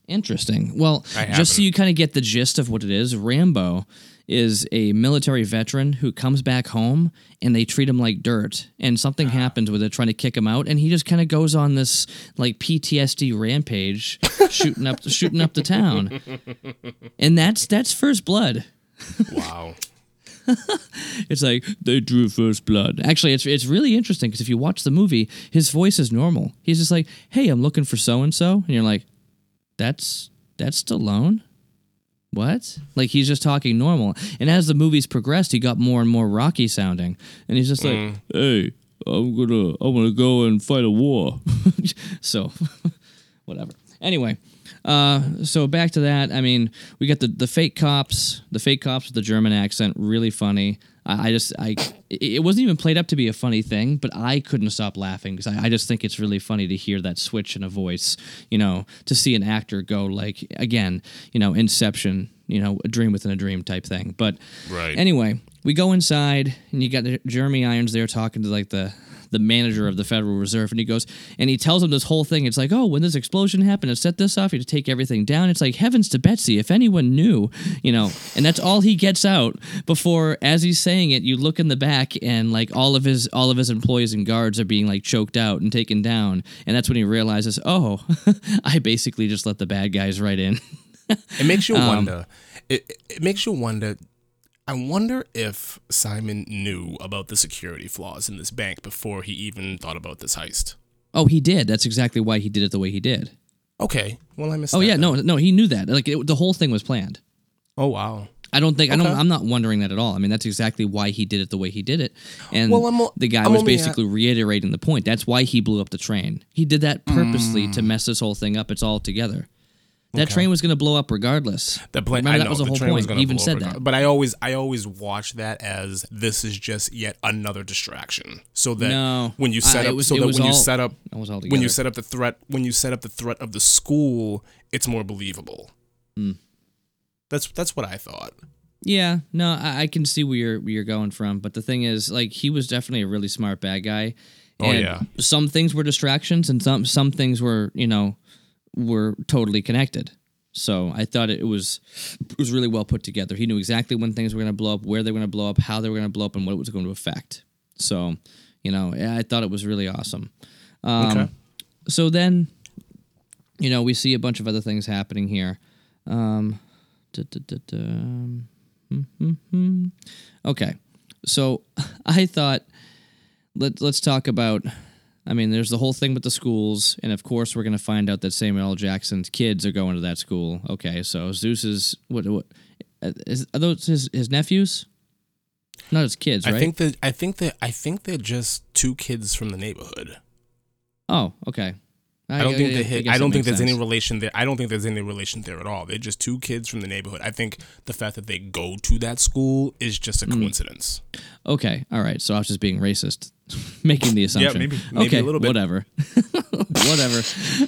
Interesting. Well, just so you kind of get the gist of what it is, Rambo is a military veteran who comes back home and they treat him like dirt and something Ah. happens with it trying to kick him out and he just kind of goes on this like PTSD rampage shooting up shooting up the town. And that's that's first blood. Wow. It's like they drew first blood. Actually, it's it's really interesting because if you watch the movie, his voice is normal. He's just like, "Hey, I'm looking for so and so," and you're like, "That's that's Stallone." What? Like he's just talking normal. And as the movies progressed, he got more and more rocky sounding. And he's just like, "Hey, I'm gonna I'm gonna go and fight a war." so, whatever. Anyway, uh, so back to that. I mean, we got the the fake cops, the fake cops with the German accent, really funny. I, I just I it wasn't even played up to be a funny thing, but I couldn't stop laughing because I, I just think it's really funny to hear that switch in a voice. You know, to see an actor go like again, you know, Inception. You know, a dream within a dream type thing. But Right. Anyway, we go inside and you got Jeremy Irons there talking to like the the manager of the Federal Reserve, and he goes and he tells him this whole thing. It's like, oh, when this explosion happened, it set this off. You had to take everything down. It's like heavens to Betsy, if anyone knew, you know. And that's all he gets out before, as he's saying it, you look in the back and like all of his all of his employees and guards are being like choked out and taken down. And that's when he realizes, oh, I basically just let the bad guys right in. It makes Um, you wonder. It, it- it makes you wonder. I wonder if Simon knew about the security flaws in this bank before he even thought about this heist. oh, he did. That's exactly why he did it the way he did. Okay, well I missed. Oh yeah, then. no, no, he knew that. Like it, the whole thing was planned. Oh wow. I don't think I don't. I'm not wondering that at all. I mean, that's exactly why he did it the way he did it. And Well, I'm the guy I'm was basically reiterating the point. That's why he blew up the train. He did that purposely Mm. to mess this whole thing up. It's all together. That train was going to blow up regardless. The. Remember I that know was the the whole was point. He even said that. But I always, I always watch that as this is just yet another distraction. So that No. when you set it up, was- so that when you set up, all when you set up the threat, when you set up the threat of the school, it's more believable. Hmm. That's that's what I thought. Yeah, no, I, I can see where you're where you're going from, but the thing is, like, he was definitely a really smart bad guy. Oh, yeah. Some things were distractions, and some some things were, you know, were totally connected. So I thought it was it was really well put together. He knew exactly when things were going to blow up, where they were going to blow up, how they were going to blow up, and what it was going to affect. So, you know, I thought it was really awesome. Um, Okay. So then, you know, we see a bunch of other things happening here. Um, da, da, da. Okay, so I thought let let's talk about. I mean, there's the whole thing with the schools, and of course, we're going to find out that Samuel L. Jackson's kids are going to that school. Okay, so Zeus is what? What uh, are those his, his nephews? Not his kids, right? I think that I think that I think they're just two kids from the neighborhood. Oh, okay. I don't think I hit. guess I don't think there's any relation there. I don't think there's any relation there at all. They're just two kids from the neighborhood. I think the fact that they go to that school is just a Mm. coincidence. Okay, all right. So I was just being racist, making the assumption. maybe- maybe okay, a little bit. Whatever, whatever.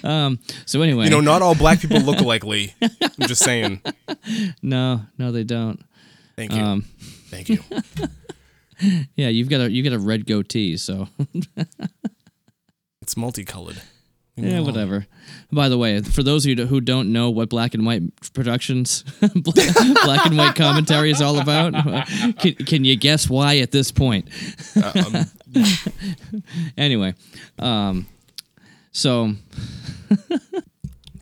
Um, so anyway, You know, not all black people look alike, Lee. I'm just saying. no, no, they don't. Thank you. Um, Thank you. yeah, you've got a you got a red goatee, so It's multicolored. Yeah, whatever. By the way, for those of you who don't know what Black and White Productions, Black and White commentary is all about, can, can you guess why at this point? Uh, um, anyway, um, so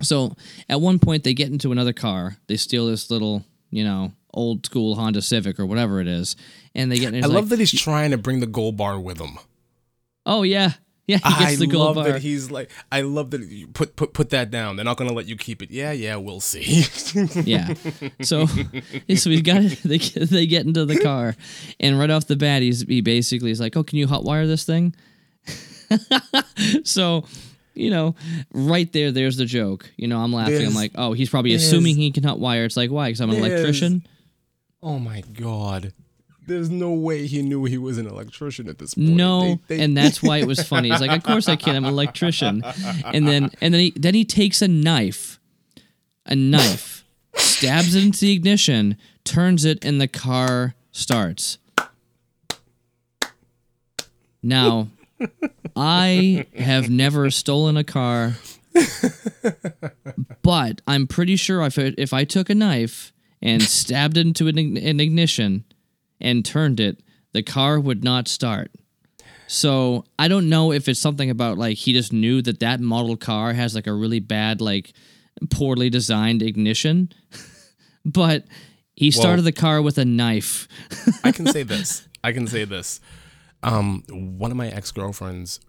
so at one point they get into another car. They steal this little, you know, old school Honda Civic or whatever it is, and they get. I love that he's trying to bring the gold bar with him. Oh yeah, yeah. He gets I the gold love bar. that he's like. I love that you put put put that down. They're not gonna let you keep it. Yeah, yeah, we'll see. yeah. So, so we got they get, they get into the car, and right off the bat, he's he basically is like, "Oh, can you hotwire this thing?" so, you know, right there, there's the joke. You know, I'm laughing. I'm like, "Oh, he's probably assuming he can hotwire." It's like, why? Because I'm an electrician. oh my god. There's no way he knew he was an electrician at this point. No, They- they- and that's why it was funny. He's like, "Of course I can. I'm an electrician." And then and then he then he takes a knife, a knife, stabs it into the ignition, turns it, and the car starts. Now, I have never stolen a car, but I'm pretty sure if I, if I took a knife and stabbed it into an, an ignition and turned it, the car would not start. So I don't know if it's something about like he just knew that that model car has like a really bad like poorly designed ignition, but he started the car with a knife. I can say this. I can say this. Um, one of my ex girlfriends,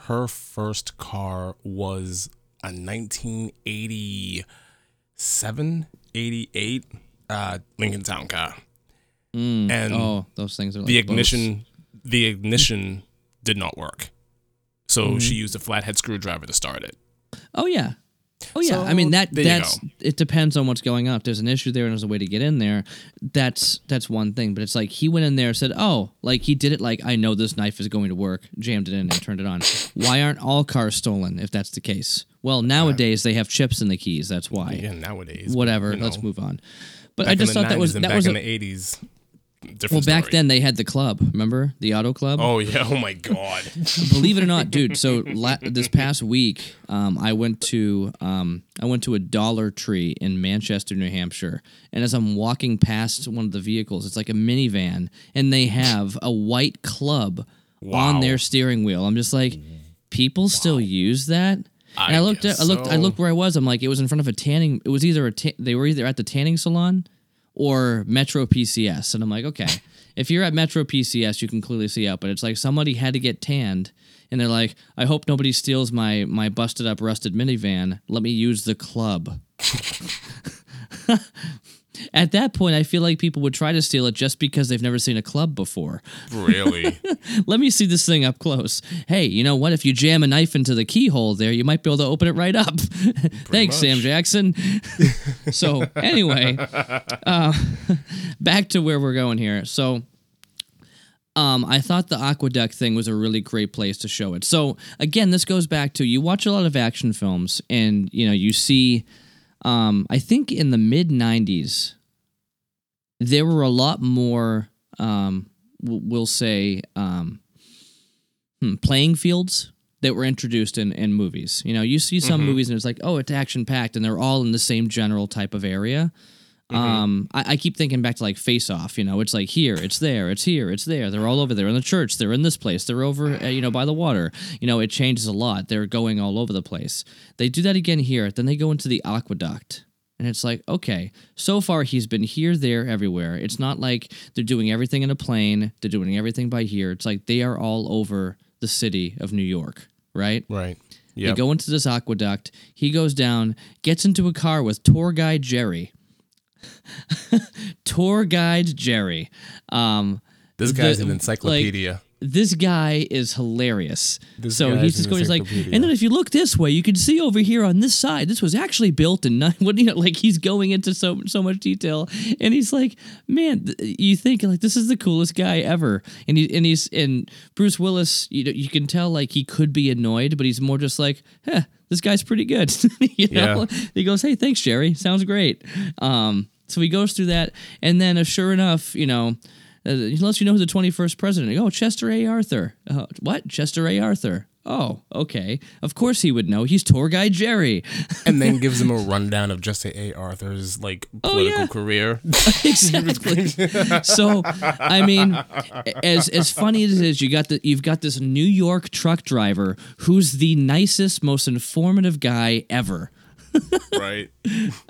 her first car was a 1987, 88 uh, Lincoln Town car, and Oh, those things are like the boats. ignition, the ignition did not work. So Mm-hmm. she used a flathead screwdriver to start it. Oh yeah. Oh yeah. I mean that that's it depends on what's going on. If there's an issue there and there's a way to get in there, that's that's one thing. But it's like he went in there and said, "Oh, like he did it like I know this knife is going to work." Jammed it in and turned it on. Why aren't all cars stolen if that's the case? Well, nowadays they have chips in the keys. That's why. Yeah, nowadays. Whatever. you let's move on. But I just thought that was that back was in a, the 80s. Well back story. then they had the club. Remember the auto club? Oh yeah. Oh my god. believe it or not, dude. So la- this past week, um, I went to um, I went to a Dollar Tree in Manchester, New Hampshire, and as I'm walking past one of the vehicles, it's like a minivan, and they have a white club on their steering wheel. I'm just like, people still use that. And I, I looked at I looked I looked where I was. I'm like, it was in front of a tanning. It was either a ta- they were either at the tanning salon or Metro PCS. And I'm like, okay, if you're at Metro PCS, you can clearly see out, but it's like somebody had to get tanned. And they're like, I hope nobody steals my my busted up rusted minivan. Let me use the club. At that point, I feel like people would try to steal it just because they've never seen a club before. Really? Let me see this thing up close. Hey, you know what? If you jam a knife into the keyhole there, you might be able to open it right up. Thanks, Sam. Jackson. so, anyway, uh, back to where we're going here. So, um, I thought the aqueduct thing was a really great place to show it. So, again, this goes back to you watch a lot of action films, and you know you see. Um, I think in the mid '90s, there were a lot more. Um, we'll say um, hmm, playing fields that were introduced in, in movies. You know, you see some movies and it's like, oh, it's action packed, and they're all in the same general type of area. Um, I, I keep thinking back to like Face Off. You know, it's like here, it's there, it's here, it's there. They're all over there in the church. They're in this place. They're over, uh, you know, by the water. You know, it changes a lot. They're going all over the place. They do that again here. Then they go into the aqueduct. And it's like, okay, so far he's been here, there, everywhere. It's not like they're doing everything in a plane, they're doing everything by here. It's like they are all over the city of New York, right? right. They Yeah. go into this aqueduct. He goes down, gets into a car with tour guide Jerry. tour guide Jerry. Um, This guy's the- an like, encyclopedia. this guy is hilarious. This so he's just going, he's like, and then if you look this way, you can see over here on this side, this was actually built in nine. What you know, like he's going into so so much detail, and he's like, man, th- you think like this is the coolest guy ever, and he and he's and Bruce Willis, you know, you can tell like he could be annoyed, but he's more just like, huh, this guy's pretty good. you know, he goes, hey, thanks, Jerry, sounds great. Um, so he goes through that, and then uh, sure enough, you know. Uh, he lets you know who the 21st president. Oh, Chester A. Arthur. Uh, what? Chester A. Arthur. Oh, okay. Of course he would know. He's tour guide Jerry. and then gives him a rundown of Chester A. Arthur's like Oh, political yeah. career. exactly. so, I mean, as as funny as it is, you got the you've got this New York truck driver who's the nicest, most informative guy ever. right.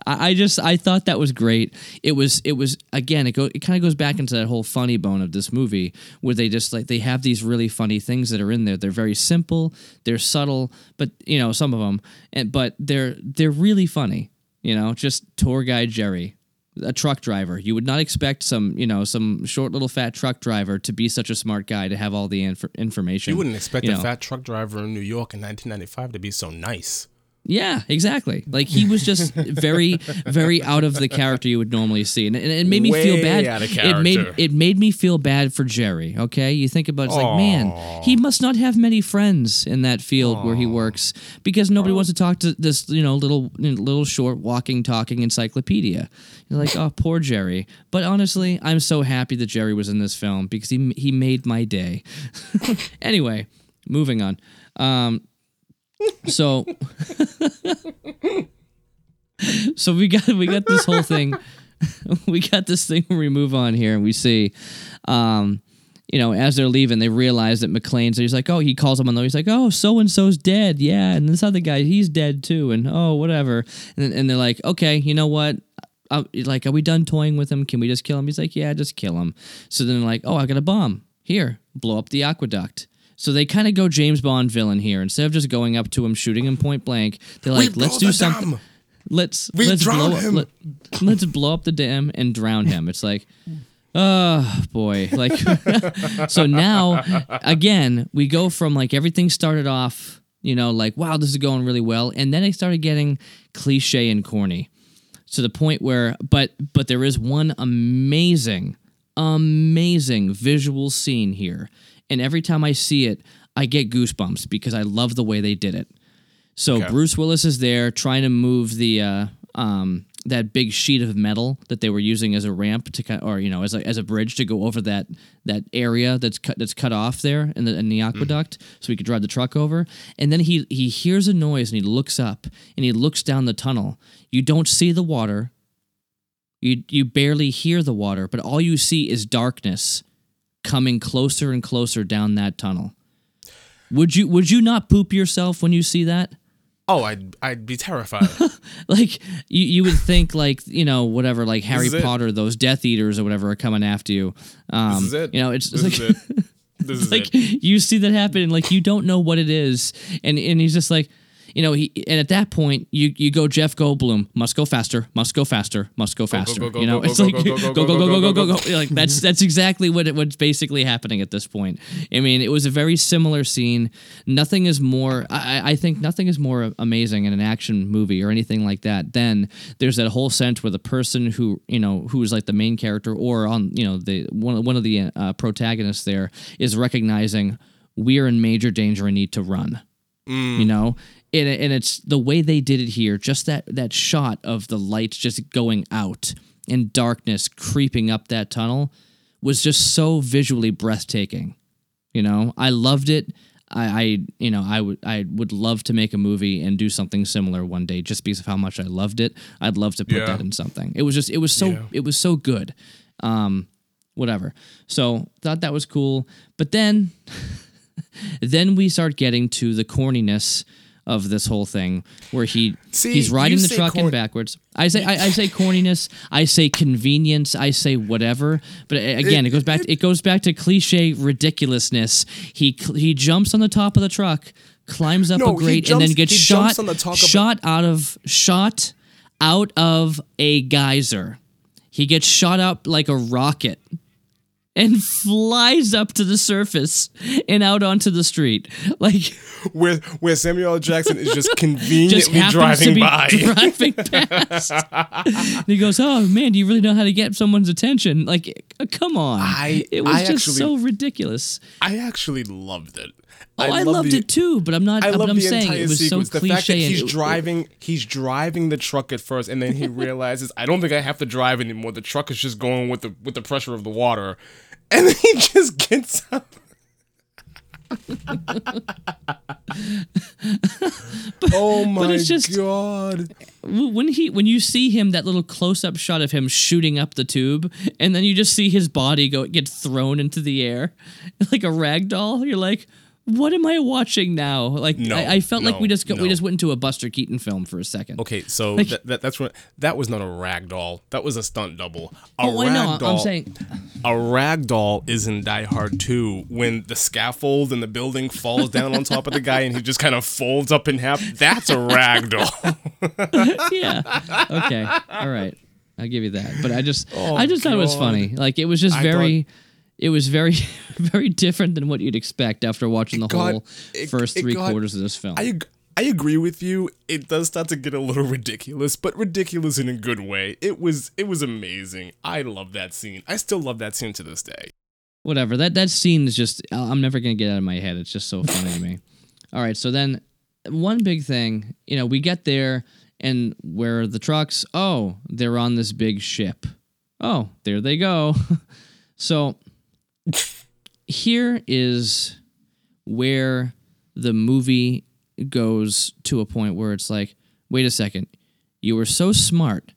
I, I just I thought that was great. It was it was again it go it kind of goes back into that whole funny bone of this movie where they just like they have these really funny things that are in there. They're very simple, they're subtle, but you know some of them, and but they're they're really funny. You know, just tour guide Jerry. A truck driver. You would not expect some, you know, some short little fat truck driver to be such a smart guy to have all the inf- information. You wouldn't expect you a know. fat truck driver in New York in 1995 to be so nice. Yeah, exactly. Like he was just very, very out of the character you would normally see, and, and it made me feel bad. out of It made it made me feel bad for Jerry. Okay, you think about it, it's like, man, he must not have many friends in that field where he works because nobody wants to talk to this, you know, little, little short walking, talking encyclopedia. You're like, oh, poor Jerry. But honestly, I'm so happy that Jerry was in this film because he he made my day. anyway. moving on. Um, so, so we got we got this whole thing. we got this thing where we move on here and we see, um, you know, as they're leaving, they realize that McClane's. He's like, oh, he calls him on the. He's like, oh, so and so's dead. Yeah, and this other guy, he's dead too. And oh, whatever. And and they're like, okay, you know what? Uh, like, are we done toying with him? Can we just kill him? He's like, yeah, just kill him. So then like, oh, I got a bomb. Here, blow up the aqueduct. So they kind of go James Bond villain here. Instead of just going up to him, shooting him point blank, they're like, let's do something. dam. Let's We let's blow him. Let, let's blow up the dam and drown him. It's like, oh boy, like. so now, again, we go from like everything started off, you know, like wow, this is going really well, and then it started getting cliche and corny to the point where but but there is one amazing amazing visual scene here and every time i see it i get goosebumps because i love the way they did it. So Okay. bruce willis is there trying to move the uh um that big sheet of metal that they were using as a ramp to cut or you know as a, as a bridge to go over that that area that's cut that's cut off there in the in the aqueduct so he could drive the truck over. And then he he hears a noise and he looks up and he looks down the tunnel. You don't see the water. You you barely hear the water but all you see is darkness coming closer and closer down that tunnel would you would you not poop yourself when you see that Oh, I'd I'd be terrified. like you, you would think like you know whatever like Harry is it. Potter those Death Eaters or whatever are coming after you. Um, This is it. You know it's, it's This like is it. This is like it. you see that happen and like you don't know what it is and and he's just like you know he and at that point you you go Jeff Goldblum must go faster must go faster must go faster. go, go, you know go, it's go, like go, go go, go go go go like that's that's exactly what it, what's basically happening at this point. I mean it was a very similar scene. Nothing is more I, I think nothing is more amazing in an action movie or anything like that than there's that whole sense where the person who you know who is like the main character or on you know the one, one of the uh, protagonists there is recognizing we're in major danger and need to run. You know and, and it's the way they did it here just that that shot of the lights just going out and darkness creeping up that tunnel was just so visually breathtaking you know? I loved it. I, I you know i would i would love to make a movie and do something similar one day just because of how much i loved it. I'd love to put Yeah. that in something. It was just it was so Yeah. it was so good. Um whatever. So thought that was cool. But then then we start getting to the corniness of this whole thing where he See, he's riding the truck in backwards. I say I, I say corniness. I say convenience. I say whatever. But again it, goes back it goes back to cliche ridiculousness. He he jumps on the top of the truck climbs up No, a grate and then gets shot top of shot out of shot out of a geyser. He gets shot up like a rocket and flies up to the surface and out onto the street. Like Where where Samuel L. Jackson is just just conveniently happens driving to be by. driving past. and he goes, "Oh man, do you really know how to get someone's attention?" Like, uh, come on! I- it was I just actually- so ridiculous. I actually loved it. Oh, I, love loved the- it too, but I'm not. I but love I'm the saying entire it was sequence. so the fact that he's driving, he's driving the truck at first, and then he realizes, I don't think I have to drive anymore. The truck is just going with the with the pressure of the water, and then he just gets up. oh my it's just- god! when he when you see him that little close up shot of him shooting up the tube and then you just see his body go get thrown into the air like a rag doll you're like what am I watching now? Like No, I, I felt like we just got, we just went into a Buster Keaton film for a second. Okay, so that, that that's what that was not a rag doll. That was a stunt double. A oh I know. rag I'm saying a rag doll is in Die Hard 2 when the scaffold and the building falls down on top of the guy and he just kind of folds up in half. That's a rag doll. yeah. Okay. All right. I'll give you that. But I just Oh, I just thought it was funny. Like it was just I very it was very very different than what you'd expect after watching the got- whole it- first it three got- quarters of this film I I agree with you. It does start to get a little ridiculous, but ridiculous in a good way. It was it was amazing. I love that scene. I still love that scene to this day. whatever that that scene is just i'm never gonna get out of my head it's just so funny to me all right so then one big thing you know we get there and where are the trucks oh they're on this big ship oh there they go so here is where the movie goes to a point where it's like, wait a second, you were so smart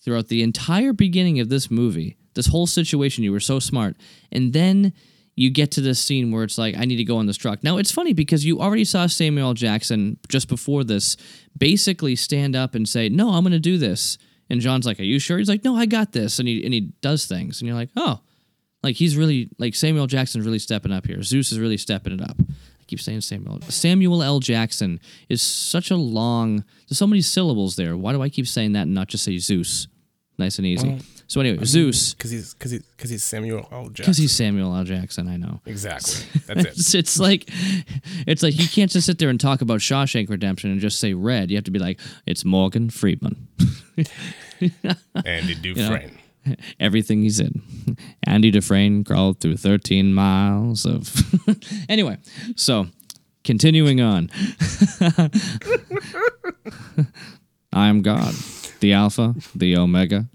throughout the entire beginning of this movie, this whole situation, you were so smart. And then you get to this scene where it's like, I need to go on this truck. Now, it's funny because you already saw Samuel Jackson just before this basically stand up and say, No, I'm going to do this. And John's like, Are you sure? He's like, No, I got this. And he, and he does things. And you're like, Oh, like he's really, like Samuel Jackson's really stepping up here. Zeus is really stepping it up. I keep saying Samuel. Samuel L. Jackson is such a long, there's so many syllables there. Why do I keep saying that and not just say Zeus? Nice and easy. so anyway, Zeus, because he's because he's because he's Samuel L. Jackson. because he's Samuel L. Jackson. I know. exactly. That's it. It's, it's like, it's like you can't just sit there and talk about Shawshank Redemption and just say red. You have to be like, it's Morgan Freeman. Andy Dufresne. Everything he's in. Andy Dufresne crawled through 13 miles of. anyway, so continuing on. I am God, the Alpha, the Omega.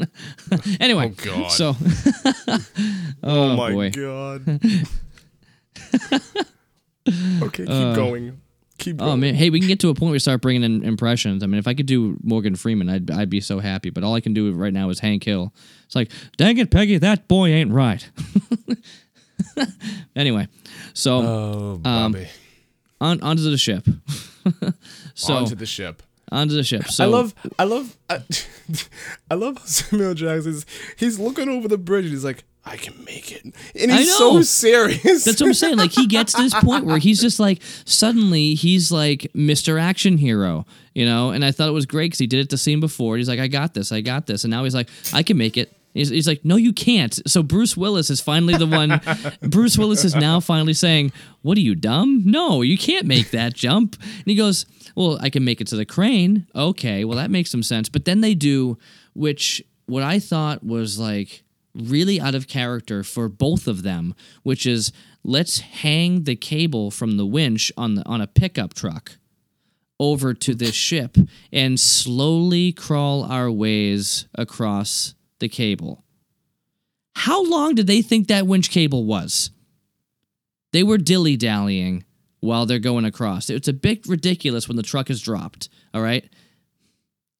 anyway, Oh, God. so oh, oh, my boy. god. okay, keep uh, going. Keep going. Oh man, hey, we can get to a point where we start bringing in impressions. I mean, if I could do Morgan Freeman, I'd I'd be so happy. But all I can do right now is Hank Hill. It's like, dang it, Peggy, that boy ain't right. anyway, so Oh, um, Bobby. on onto the ship. so Onto the ship. onto the ship. So I love, I love, I, I love how Samuel Jackson's. He's looking over the bridge and he's like, "I can make it," and he's so serious. That's what I'm saying. Like he gets to this point where he's just like suddenly he's like Mr. Action Hero, you know. And I thought it was great because he did it the scene before. He's like, I got this, I got this, and now he's like, I can make it. He's, he's like, no, you can't. So Bruce Willis is finally the one. Bruce Willis is now finally saying, "What are you dumb? No, you can't make that jump." And he goes, "Well, I can make it to the crane. Okay, well that makes some sense." But then they do, which what I thought was like really out of character for both of them, which is let's hang the cable from the winch on the on a pickup truck over to this ship and slowly crawl our ways across the cable. How long did they think that winch cable was? They were dilly dallying while they're going across. It's a bit ridiculous when the truck is dropped, all right?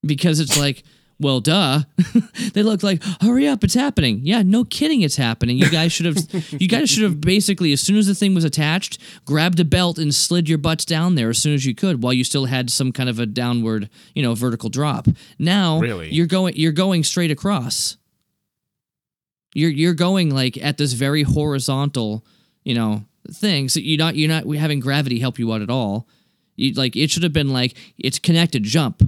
Because it's like, well, duh. they look like, hurry up, it's happening. Yeah, no kidding, it's happening. You guys should have, you guys should have basically, as soon as the thing was attached, grabbed a belt and slid your butts down there as soon as you could, while you still had some kind of a downward, you know, vertical drop. Now, Really? you're going, you're going straight across. You're you're going like at this very horizontal, you know, thing. So you're not you're not having gravity help you out at all. You like it should have been like it's connected jump,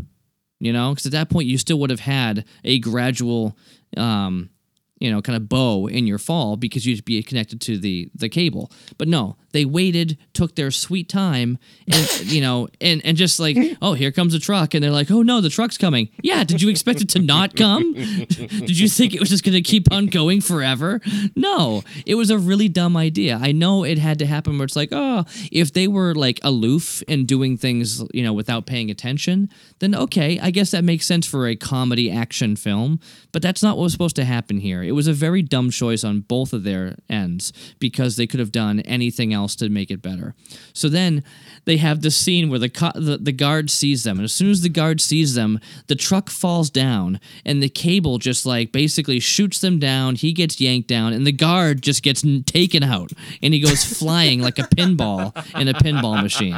you know, because at that point you still would have had a gradual, um, you know, kind of bow in your fall because you'd be connected to the the cable. But no, they waited, took their sweet time, and you know, and and just like, oh, here comes a truck, and they're like, oh no, the truck's coming. Yeah, did you expect it to not come? did you think it was just going to keep on going forever? No, it was a really dumb idea. I know it had to happen where it's like, oh, if they were like aloof and doing things, you know, without paying attention, then okay, I guess that makes sense for a comedy action film. But that's not what was supposed to happen here. It was a very dumb choice on both of their ends because they could have done anything else to make it better. So then they have this scene where the, co- the the guard sees them, and as soon as the guard sees them, the truck falls down, and the cable just like basically shoots them down. He gets yanked down, and the guard just gets n- taken out, and he goes flying like a pinball in a pinball machine.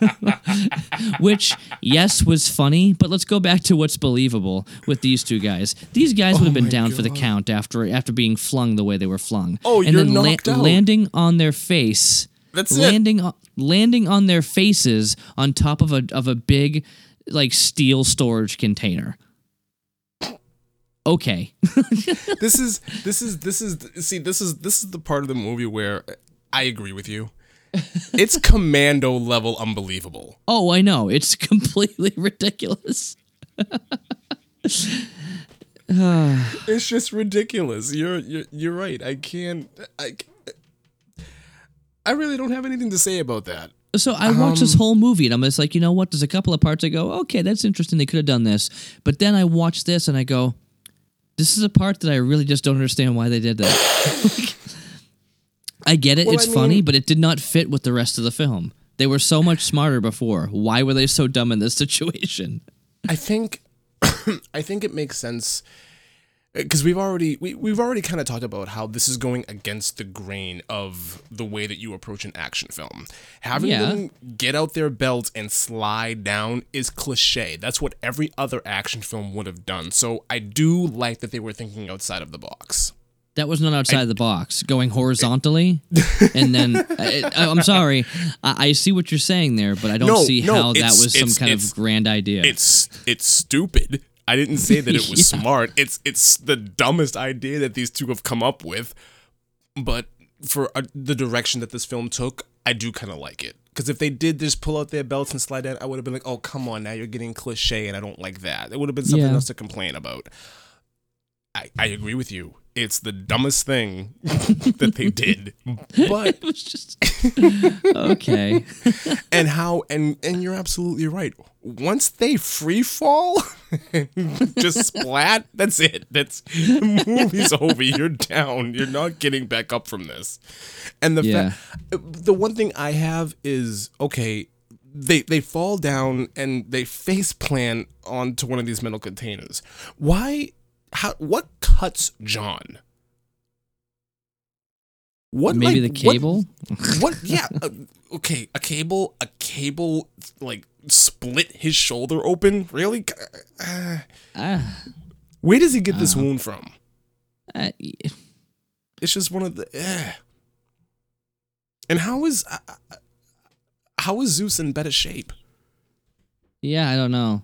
Which, yes, was funny, but let's go back to what's believable with these two guys. These guys oh would have been down for the God. count after after being flung the way they were flung. Oh, and you're then knocked out. landing on their face. That's it. landing on, landing on their faces on top of a of a big like steel storage container. Okay. this is this is this is see this is this is the part of the movie where I agree with you. It's commando level unbelievable. oh, I know. It's completely ridiculous. It's just ridiculous. You're you're you're right. I can't I I really don't have anything to say about that. So I watched this Um, whole movie and I'm just like, you know what? There's a couple of parts I go, okay, that's interesting. They could have done this. But then I watch this and I go, this is a part that I really just don't understand why they did that. I get it, Well, it's I funny, but it did not fit with the rest of the film. They were so much smarter before. Why were they so dumb in this situation? I think I think it makes sense uh, because we've already we, we've already kind of talked about how this is going against the grain of the way that you approach an action film. Having Yeah. them get out their belts and slide down is cliche. That's what every other action film would have done. So I do like that they were thinking outside of the box. That was not outside the box, going horizontally, and then uh, I, I'm sorry, I, I see what you're saying there, but I don't No, see no, how that was some kind of grand idea. It's it's stupid. I didn't say that it was Yeah. smart. It's it's the dumbest idea that these two have come up with. But for uh, the direction that this film took, I do kind of like it. Because if they did just pull out their belts and slide down, I would have been like, "Oh, come on, now you're getting cliche," and I don't like that. It would have been something Yeah. else to complain about. I I agree with you. It's the dumbest thing that they did, but it was just okay. and how and and you're absolutely right. Once they free fall just splat that's it. That's the movie's over. You're down. You're not getting back up from this. And the Yeah. fact the one thing i have is okay they they fall down and they face plant onto one of these metal containers. Why how what cuts john what Maybe like, the cable. what? Yeah. Uh, okay. A cable. A cable. Like split his shoulder open. Really? Uh, Ah, where does he get this wound from? uh, It's just one of the. Uh. And how is uh, uh, how is Zeus in better shape? yeah, I don't know.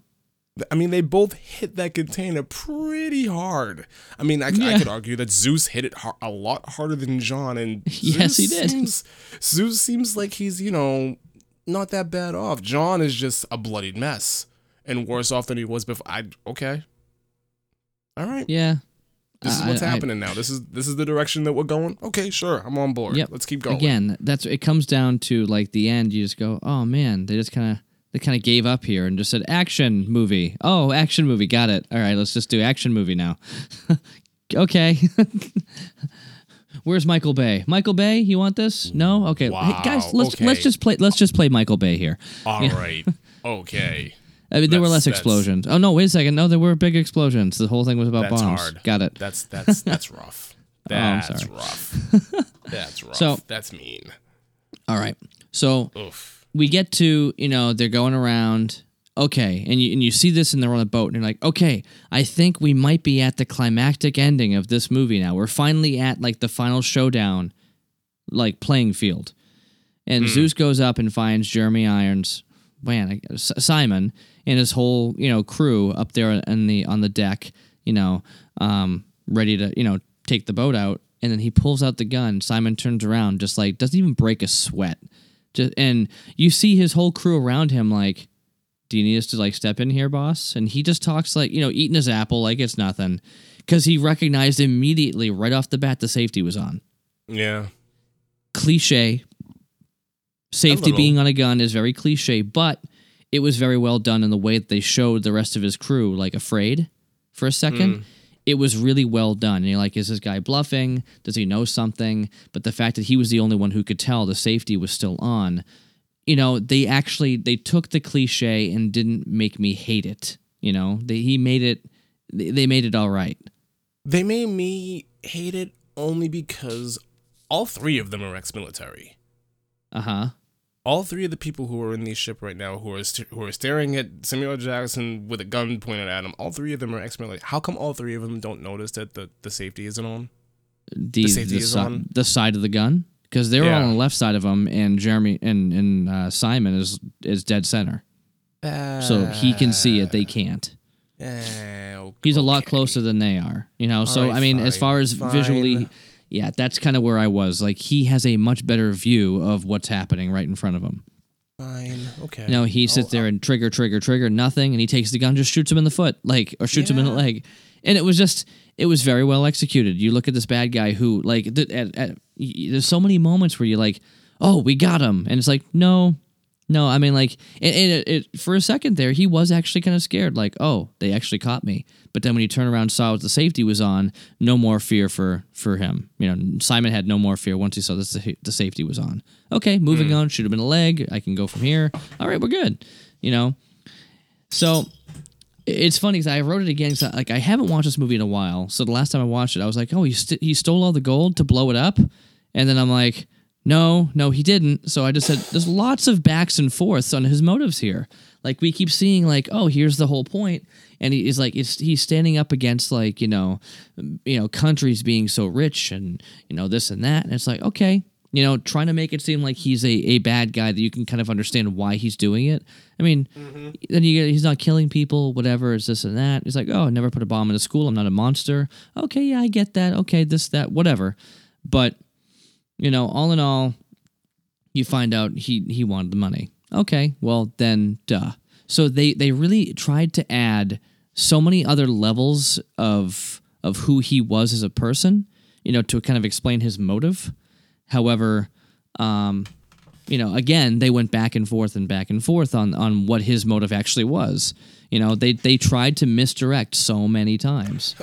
I mean, they both hit that container pretty hard. I mean, I, I could argue that Zeus hit it har- a lot harder than John, and Yes, Zeus he did. Seems, Zeus seems like he's you know not that bad off. John is just a bloodied mess and worse off than he was before. I okay, all right. Yeah. This is what's I- happening now. This is this is the direction that we're going. Okay, sure, I'm on board. Yep. Let's keep going. Again, that's it comes down to like the end. You just go, oh man, they just kind of they kind of gave up here and just said action movie. Oh, action movie, got it. All right, let's just do action movie now. okay. Where's Michael Bay? Michael Bay, you want this? No. Okay, hey, guys, let's okay. let's just play. Let's just play Michael Bay here. All right. Okay. I mean, there were less explosions. Oh no, wait a second. No, there were big explosions. The whole thing was about That's bombs. hard. Got it. That's that's that's rough. Oh, I'm That's sorry. rough. That's rough. So- that's mean. All right. So Oof. We get to you know they're going around okay and you and you see this and they're on a boat and you're like okay i think we might be at the climactic ending of this movie now. We're finally at like the final showdown like playing field. And zeus goes up and finds jeremy irons man simon and his whole you know crew up there in the on the deck you know um ready to you know take the boat out. And then he pulls out the gun. Simon turns around just like doesn't even break a sweat just and you see his whole crew around him like do you need us to like step in here boss? And he just talks like you know eating his apple like it's nothing because he recognized immediately right off the bat the safety was on. Yeah. cliche. Safety being on a gun is very cliche but it was very well done in the way that they showed the rest of his crew like afraid for a second. Mm. It was really well done. And you're like is this guy bluffing? Does he know something? But the fact that he was the only one who could tell the safety was still on. You know they actually they took the cliche and didn't make me hate it you know? They, he made it they made it all right. They made me hate it only because all three of them are ex-military. uh-huh All three of the people who are in the ship right now, who are st- who are staring at Samuel Jackson with a gun pointed at him, all three of them are ex-military. How come all three of them don't notice that the, the safety isn't on? the The safety is si- on? the side of the gun because they were Yeah. on the left side of him, and Jeremy and and uh, Simon is is dead center, so he can see it. They can't. Eh, He's a lot closer than they are, you know. so right, I mean, as far as visually, fine. Yeah, that's kind of where I was. Like he has a much better view of what's happening right in front of him. Fine. Okay. No, he sits oh, there uh and trigger, trigger, trigger, nothing, and he takes the gun, just shoots him in the foot, like or shoots him in the leg, and it was just, it was very well executed. You look at this bad guy who, like, th- at, at, y- there's so many moments where you're like, oh, we got him, and it's like, no, no, I mean like, and, and it, it, for a second there, he was actually kind of scared, like, oh, they actually caught me. But then when he turned around, and saw what the safety was on, no more fear for for him. You know, Simon had no more fear once he saw that the safety was on. Okay, moving hmm. on. Should have been a leg. I can go from here. All right, we're good. You know, so it's funny because I wrote it again. 'cause I- like I haven't watched this movie in a while. So the last time I watched it, I was like, oh, he st- he stole all the gold to blow it up, and then I'm like, no, no, he didn't. So I just said, there's lots of backs and forths on his motives here. Like we keep seeing, like, oh, here's the whole point, and he is like, it's he's standing up against like you know, you know, countries being so rich and you know this and that, and it's like, okay, you know, trying to make it seem like he's a, a bad guy that you can kind of understand why he's doing it. I mean, mm-hmm. then you get, he's not killing people, whatever, it's this and that. He's like, oh, I never put a bomb in a school. I'm not a monster. Okay, yeah, I get that. Okay, this, that, whatever. But, you know, all in all, you find out he, he wanted the money. Okay, well, then, duh. So they, they really tried to add so many other levels of of who he was as a person, you know, to kind of explain his motive. However, um, you know, again, they went back and forth and back and forth on on what his motive actually was. You know, they they tried to misdirect so many times.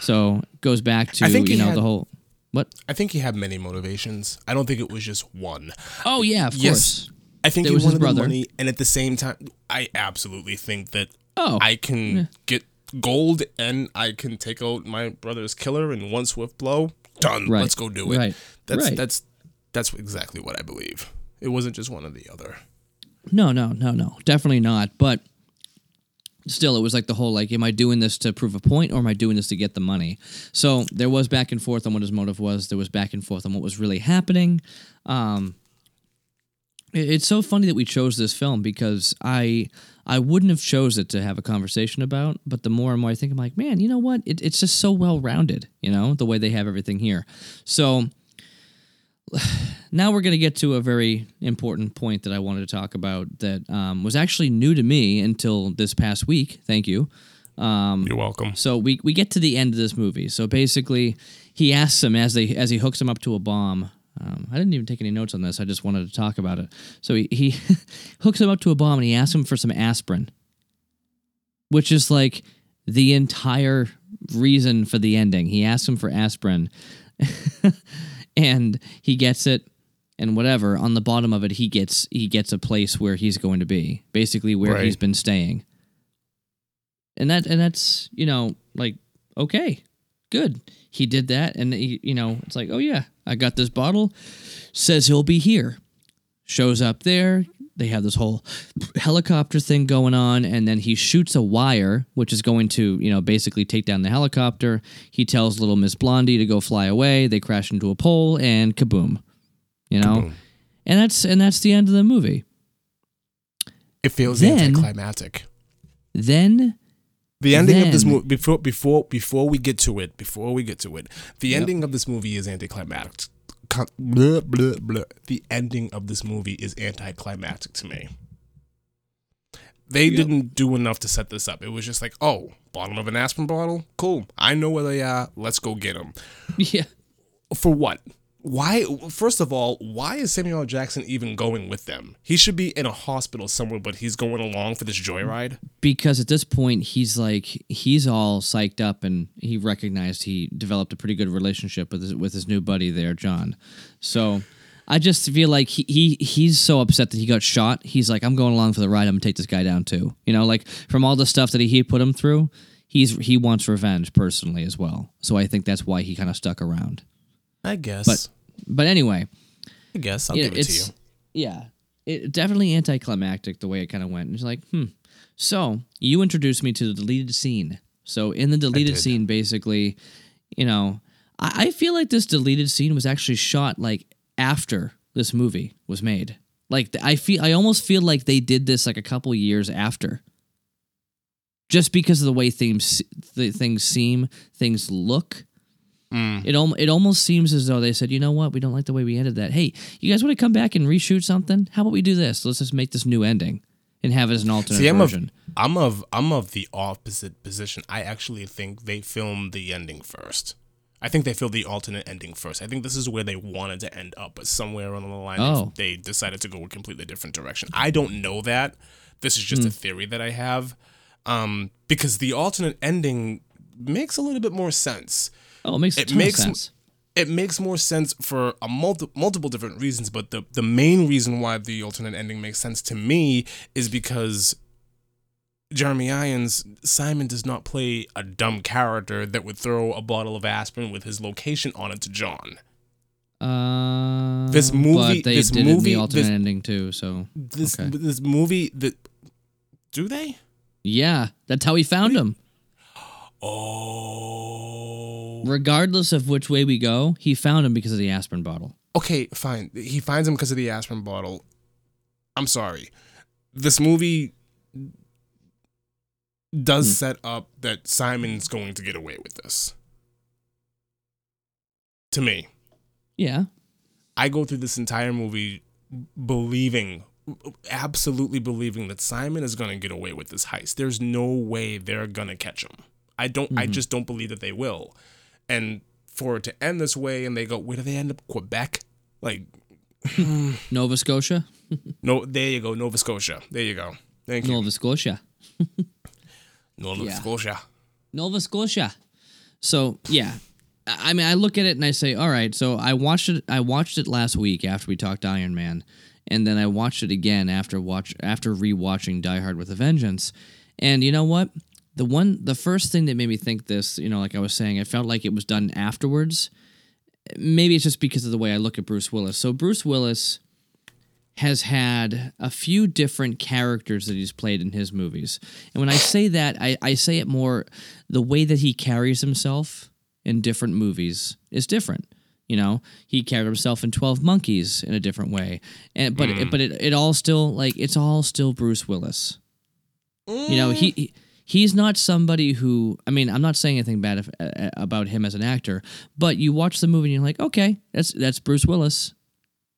So it goes back to you know had- the whole what? I think he had many motivations. I don't think it was just one. Oh yeah, of Yes. course. I think There he was his wanted the brother. money, and at the same time, I absolutely think that Oh, I can get gold and I can take out my brother's killer in one swift blow. Done. Right. Let's go do it. Right. That's Right. that's that's exactly what I believe. It wasn't just one or the other. No, no, no, no, definitely not. But still, it was like the whole like, am I doing this to prove a point or am I doing this to get the money? So there was back and forth on what his motive was. There was back and forth on what was really happening. Um, it- it's so funny that we chose this film because I I wouldn't have chose it to have a conversation about. But the more and more I think, I'm like, man, you know what? It, it's just so well rounded. You know, the way they have everything here. So now we're going to get to a very important point that I wanted to talk about that um, was actually new to me until this past week. Thank you. You're welcome. So we, we get to the end of this movie. So basically, he asks him as they as he hooks him up to a bomb. Um, I didn't even take any notes on this. I just wanted to talk about it. So he, he hooks him up to a bomb and he asks him for some aspirin, which is like the entire reason for the ending. He asks him for aspirin, and he gets it. And whatever on the bottom of it, he gets he gets a place where he's going to be, basically where Right. he's been staying and that and that's you know like okay good he did that and he, you know it's like oh yeah i got this bottle says he'll be here shows up there they have this whole helicopter thing going on and then he shoots a wire which is going to you know basically take down the helicopter he tells little miss blondie to go fly away they crash into a pole and kaboom you know Kaboom. and that's and that's the end of the movie It feels Then- anticlimactic. then The ending of this movie before before before we get to it, before we get to it, the ending of this movie is anticlimactic. Co- Blah, blah, blah. The ending of this movie is anticlimactic to me. They didn't do enough to set this up. It was just like, oh, bottom of an aspirin bottle, cool. I know where they are. Let's go get them. yeah For what? Why? First of all, why is Samuel Jackson even going with them? He should be in a hospital somewhere, but he's going along for this joyride. because at this point he's like he's all psyched up and he recognized he developed a pretty good relationship with his, with his new buddy there John so I just feel like he, he he's so upset that he got shot he's like I'm going along for the ride I'm gonna take this guy down too you know like from all the stuff that he, he put him through he's he wants revenge personally as well so I think that's why he kind of stuck around I guess. But- but anyway I guess I'll give it to you. yeah, it definitely anticlimactic the way it kind of went. It's like, hmm. So you introduced me to the deleted scene. So in the deleted scene, basically, you know, I, I feel like this deleted scene was actually shot like after this movie was made. Like I feel, I almost feel like they did this like a couple years after. Just because of the way things the things seem, things look. Mm. It al- it almost seems as though they said, you know what, we don't like the way we ended that. Hey, you guys want to come back and reshoot something? How about we do this? Let's just make this new ending and have it as an alternate See, I'm of, version. I'm of I'm of the opposite position. I actually think they filmed the ending first. I think they filmed the alternate ending first. I think this is where they wanted to end up, but somewhere along the line, Oh. they decided to go a completely different direction. I don't know that. This is just a theory that I have, um, because the alternate ending makes a little bit more sense. Oh, it makes It makes sense. it makes more sense for a multi- multiple different reasons, but the the main reason why the alternate ending makes sense to me is because Jeremy Irons Simon does not play a dumb character that would throw a bottle of aspirin with his location on it to John. Uh, This movie- they this did movie- the alternate this- ending too. So This Okay. this movie that do they? yeah, that's how he found him. Oh, Regardless of which way we go, he found him because of the aspirin bottle. okay, fine. He finds him because of the aspirin bottle. I'm sorry. This movie does Hmm. set up that Simon's going to get away with this. To me, Yeah. I go through this entire movie believing, absolutely believing that Simon is going to get away with this heist. There's no way they're going to catch him. I don't. I mm-hmm. just don't believe that they will. And for it to end this way, and they go, where do they end up? Quebec, like Nova Scotia. no. There you go, Nova Scotia. There you go. Thank you, Nova Scotia. Nova Yeah. Scotia. Nova Scotia. So yeah, I I mean, I look at it and I say, all right. So I watched it. I watched it last week after we talked Iron Man, and then I watched it again after watch after rewatching Die Hard with a Vengeance. And you know what? The one, the first thing that made me think this, you know, like I was saying, I felt like it was done afterwards. Maybe it's just because of the way I look at Bruce Willis. So Bruce Willis has had a few different characters that he's played in his movies. And when I say that, I, I say it more the way that he carries himself in different movies is different. You know, he carried himself in Twelve Monkeys in a different way, and but it, but it, it all still like it's all still Bruce Willis. You know, he, he he's not somebody who I mean, I'm not saying anything bad if, uh, about him as an actor, but you watch the movie and you're like, okay, that's that's Bruce Willis.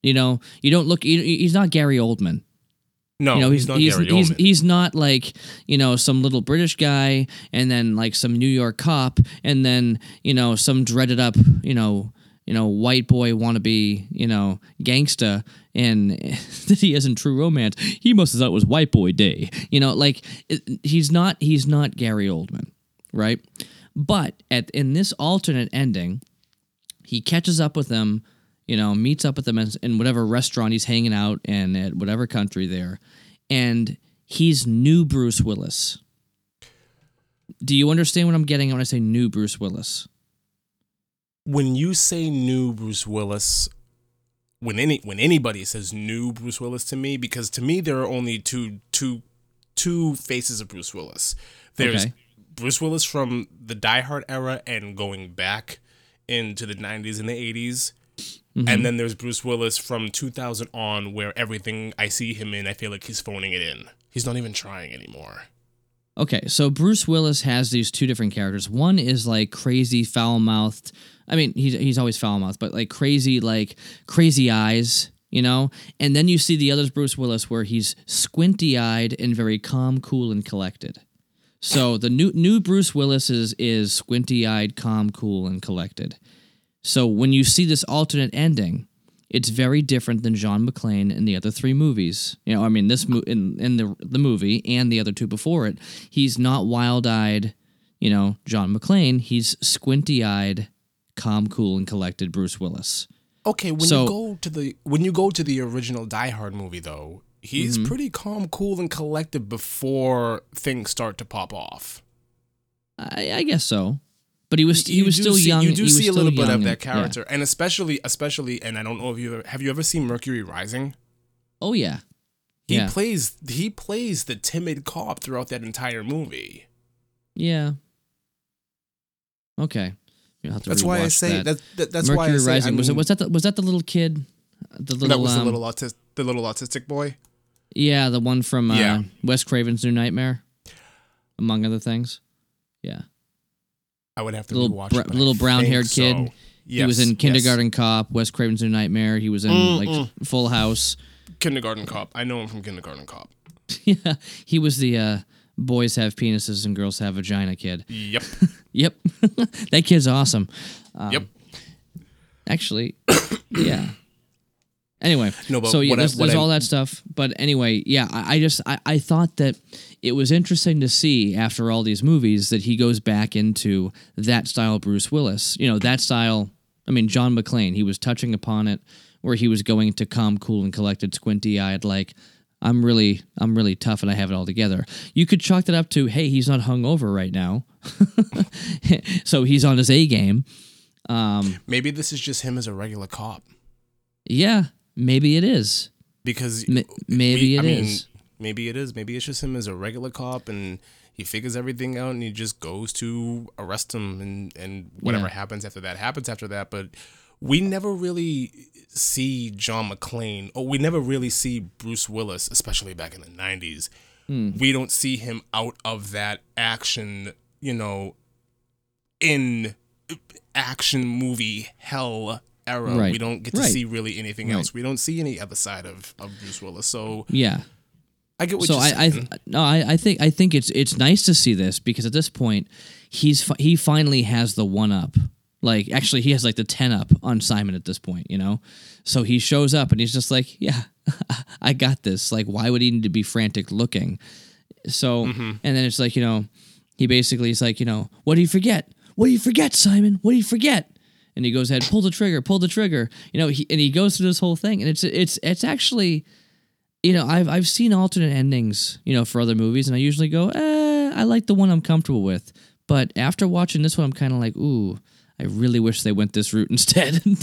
You know, you don't look. he- He's not Gary Oldman. No, you know, he's, he's not he's Gary he's, Oldman. he's not like you know some little British guy and then like some New York cop and then you know some dreaded up you know you know white boy wannabe you know gangsta and that he in True Romance. He must have thought it was White Boy Day. You know, like it, he's not he's not Gary Oldman, right? But at in this alternate ending, he catches up with them, you know, meets up with them in, in whatever restaurant he's hanging out in at whatever country there, and he's new Bruce Willis. Do you understand what I'm getting when I say new Bruce Willis? When you say new Bruce Willis, when any when anybody says new Bruce Willis to me, because to me there are only two two two faces of Bruce Willis. There's Okay. Bruce Willis from the Die Hard era and going back into the 90s and the 80s. Mm-hmm. And then there's Bruce Willis from 2000 on, where everything I see him in, I feel like he's phoning it in. He's not even trying anymore. Okay, so Bruce Willis has these two different characters. One is like crazy foul mouthed. I mean, he's he's always foul mouthed, but like crazy, like crazy eyes, you know. And then you see the other's Bruce Willis, where he's squinty eyed and very calm, cool, and collected. So the new new Bruce Willis is is squinty eyed, calm, cool, and collected. So when you see this alternate ending, it's very different than John McClane in the other three movies. You know, I mean, this mo- in in the the movie and the other two before it, he's not wild eyed. You know, John McClane. He's squinty eyed, calm, cool, and collected Bruce Willis. Okay, when So- you go to the when you go to the original Die Hard movie though, he's Mm-hmm. pretty calm, cool, and collected before things start to pop off. I, I guess so, but he was he was still see, young. You he do was see a little bit of that character, and especially, especially, and I don't know if you ever, have you ever seen Mercury Rising. Oh yeah, He yeah, plays he plays the timid cop throughout that entire movie. yeah. Okay, You'll have to That's why I rewatch say that. that. that that's Mercury why I say, Rising I was it was that the, was that the little kid? The little that was um, the little autistic the little autistic boy. Yeah, the one from uh, Yeah. Wes Craven's New Nightmare, among other things. Yeah, I would have to Little rewatch br- it, little brown-haired kid. so. he was Yes, in yes. Kindergarten Cop, Wes Craven's New Nightmare. He was in like Full House. Kindergarten Cop. I know him from Kindergarten Cop. yeah, he was the uh, boys have penises and girls have vagina kid. Yep. Yep. that kid's awesome. Um, yep. Actually, yeah. Anyway, No, but so yeah, what I- there's, there's I- all that stuff. But anyway, yeah, I, I just I, I thought that it was interesting to see after all these movies that he goes back into that style Bruce Willis. You know, that style. I mean, John McClane. He was touching upon it where he was going to calm, cool, and collected, squinty eyed, like. I'm really, I'm really tough, and I have it all together. You could chalk that up to, hey, he's not hungover right now, so he's on his A game. Um, maybe this is just him as a regular cop. Yeah, maybe it is. Because M- maybe we- it I is. mean, maybe it is. Maybe it's just him as a regular cop and he figures everything out and he just goes to arrest him and, and whatever Yeah. happens after that happens after that. But we never really see John McClane or we never really see Bruce Willis, especially back in the 90s. Hmm. We don't see him out of that action, you know, in action movie hell era. Right. We don't get to Right. see really anything Right. else. We don't see any other side of, of Bruce Willis. So Yeah. I get what so you're I, I saying. no I, I think I think it's it's nice to see this because at this point he's he finally has the one up like actually he has like the 10 up on Simon at this point you know? So he shows up and he's just like yeah I got this. Like why would he need to be frantic looking? So Mm-hmm. and then it's like you know he basically is like you know what do you forget? What do you forget Simon? What do you forget? And he goes ahead pull the trigger pull the trigger. You know he, and he goes through this whole thing and it's it's it's actually you know, I've I've seen alternate endings, you know, for other movies, and I usually go, eh, I like the one I'm comfortable with. But after watching this one, I'm kind of like, ooh, I really wish they went this route instead. you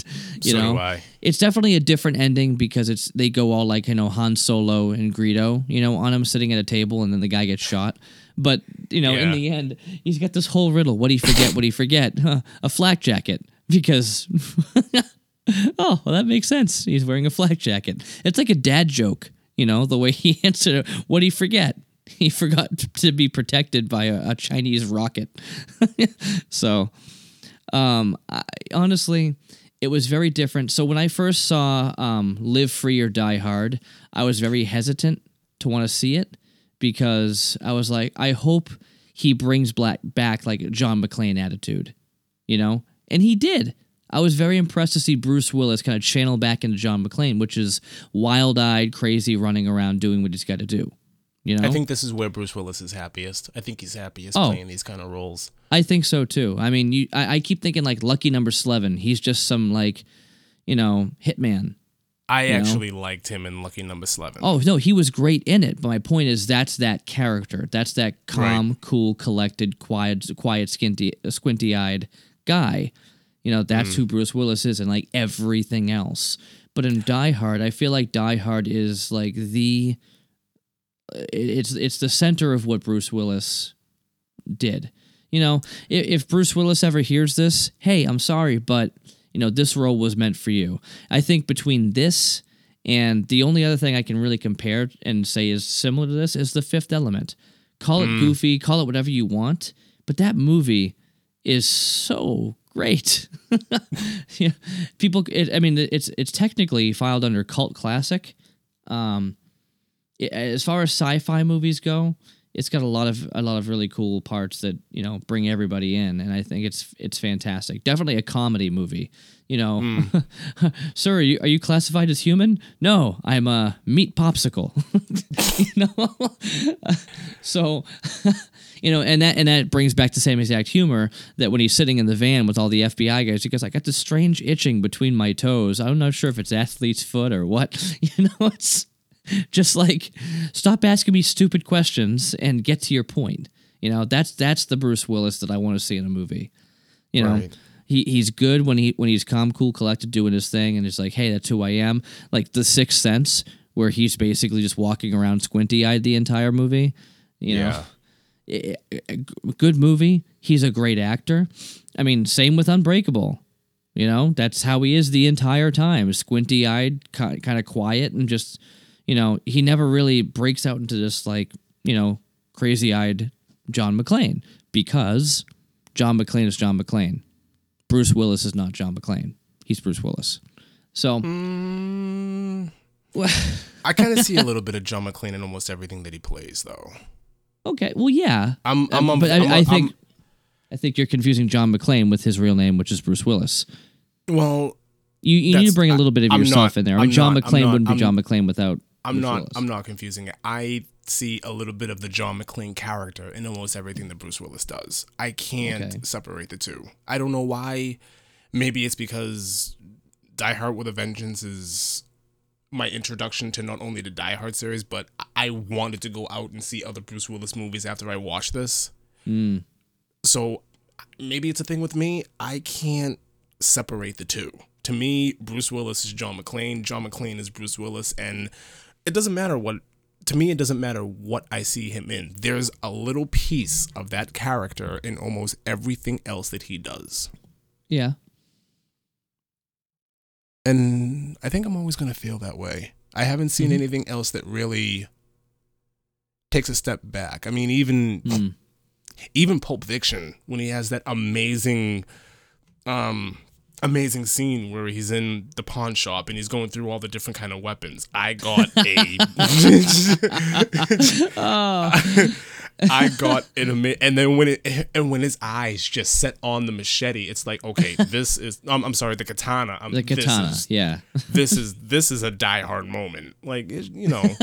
So know, do I. it's definitely a different ending because it's they go all like you know Han Solo and Greedo, you know, on him sitting at a table, and then the guy gets shot. But you know, in the end, he's got this whole riddle. What do you forget? what do you forget? Huh, a flak jacket because. Oh, well, that makes sense. He's wearing a flak jacket. It's like a dad joke, you know, the way he answered it. What did he forget? He forgot to be protected by a, a Chinese rocket. so, um, I, honestly, it was very different. So when I first saw um, Live Free or Die Hard, I was very hesitant to want to see it because I was like, I hope he brings black back like John McClane attitude, you know, and he did. I was very impressed to see Bruce Willis kind of channel back into John McClane, which is wild-eyed, crazy, running around doing what he's got to do. You know, I think this is where Bruce Willis is happiest. I think he's happiest Oh. playing these kind of roles. I think so too. I mean, you, I, I keep thinking like Lucky Number Slevin. He's just some like, you know, hitman. I know? actually liked him in Lucky Number Slevin. Oh no, he was great in it. But my point is, that's that character. That's that calm, cool, collected, quiet, quiet, squinty, squinty-eyed guy. You know, that's mm. who Bruce Willis is, and like everything else. But in Die Hard, I feel like Die Hard is like the. Uh, it's it's the center of what Bruce Willis did. You know, if, if Bruce Willis ever hears this, hey, I'm sorry, but you know this role was meant for you. I think between this and the only other thing I can really compare and say is similar to this is The Fifth Element. Call it goofy, call it whatever you want, but that movie is so great. yeah, people. It, I mean, it's it's technically filed under cult classic. Um, it- as far as sci-fi movies go, it's got a lot of a lot of really cool parts that you know bring everybody in, and I think it's it's fantastic. Definitely a comedy movie. You know, hmm. sir, are you, are you classified as human? No, I'm a meat popsicle. you know, so you know, and that and that brings back the same exact humor that when he's sitting in the van with all the FBI guys, he goes, "I got this strange itching between my toes. I'm not sure if it's athlete's foot or what." You know, it's just like stop asking me stupid questions and get to your point. You know, that's that's the Bruce Willis that I want to see in a movie. You know, Right. he he's good when he when he's calm, cool, collected, doing his thing, and it's like, hey, that's who I am. Like the Sixth Sense, where he's basically just walking around squinty eyed the entire movie. You know, Yeah. a good movie. He's a great actor. I mean, same with Unbreakable. You know, that's how he is the entire time, squinty eyed, kind of quiet, and just, you know, he never really breaks out into this like, you know, crazy eyed John McClane because John McClane is John McClane. Bruce Willis is not John McClane. He's Bruce Willis. So, mm, I kind of see a little bit of John McClane in almost everything that he plays, though. Okay. Well, yeah. I'm, I'm, Uh, I'm but I, I'm- I think I'm- I think you're confusing John McClane with his real name, which is Bruce Willis. well, You, you need to bring a little bit of yourself not- in there. I John not- McClane not- wouldn't be John McClane without. I'm not. I'm not confusing it. I see a little bit of the John McClane character in almost everything that Bruce Willis does. I can't Okay. separate the two. I don't know why. Maybe it's because Die Hard with a Vengeance is my introduction to not only the Die Hard series, but I wanted to go out and see other Bruce Willis movies after I watched this. Mm. So maybe it's a thing with me. I can't separate the two. To me, Bruce Willis is John McClane. John McClane is Bruce Willis, and it doesn't matter what. To me, it doesn't matter what I see him in. There's a little piece of that character in almost everything else that he does, Yeah. and I think I'm always gonna feel that way. I haven't seen Mhm. anything else that really takes a step back. I mean, even Mm. even Pulp Fiction when he has that amazing um amazing scene where he's in the pawn shop and he's going through all the different kind of weapons. I got a Oh. I got an ama- and then when it and when his eyes just set on the machete, it's like okay, this is I'm, I'm sorry, the katana. Um, The katana. This is, yeah. this is this is a die hard moment. Like it- you know.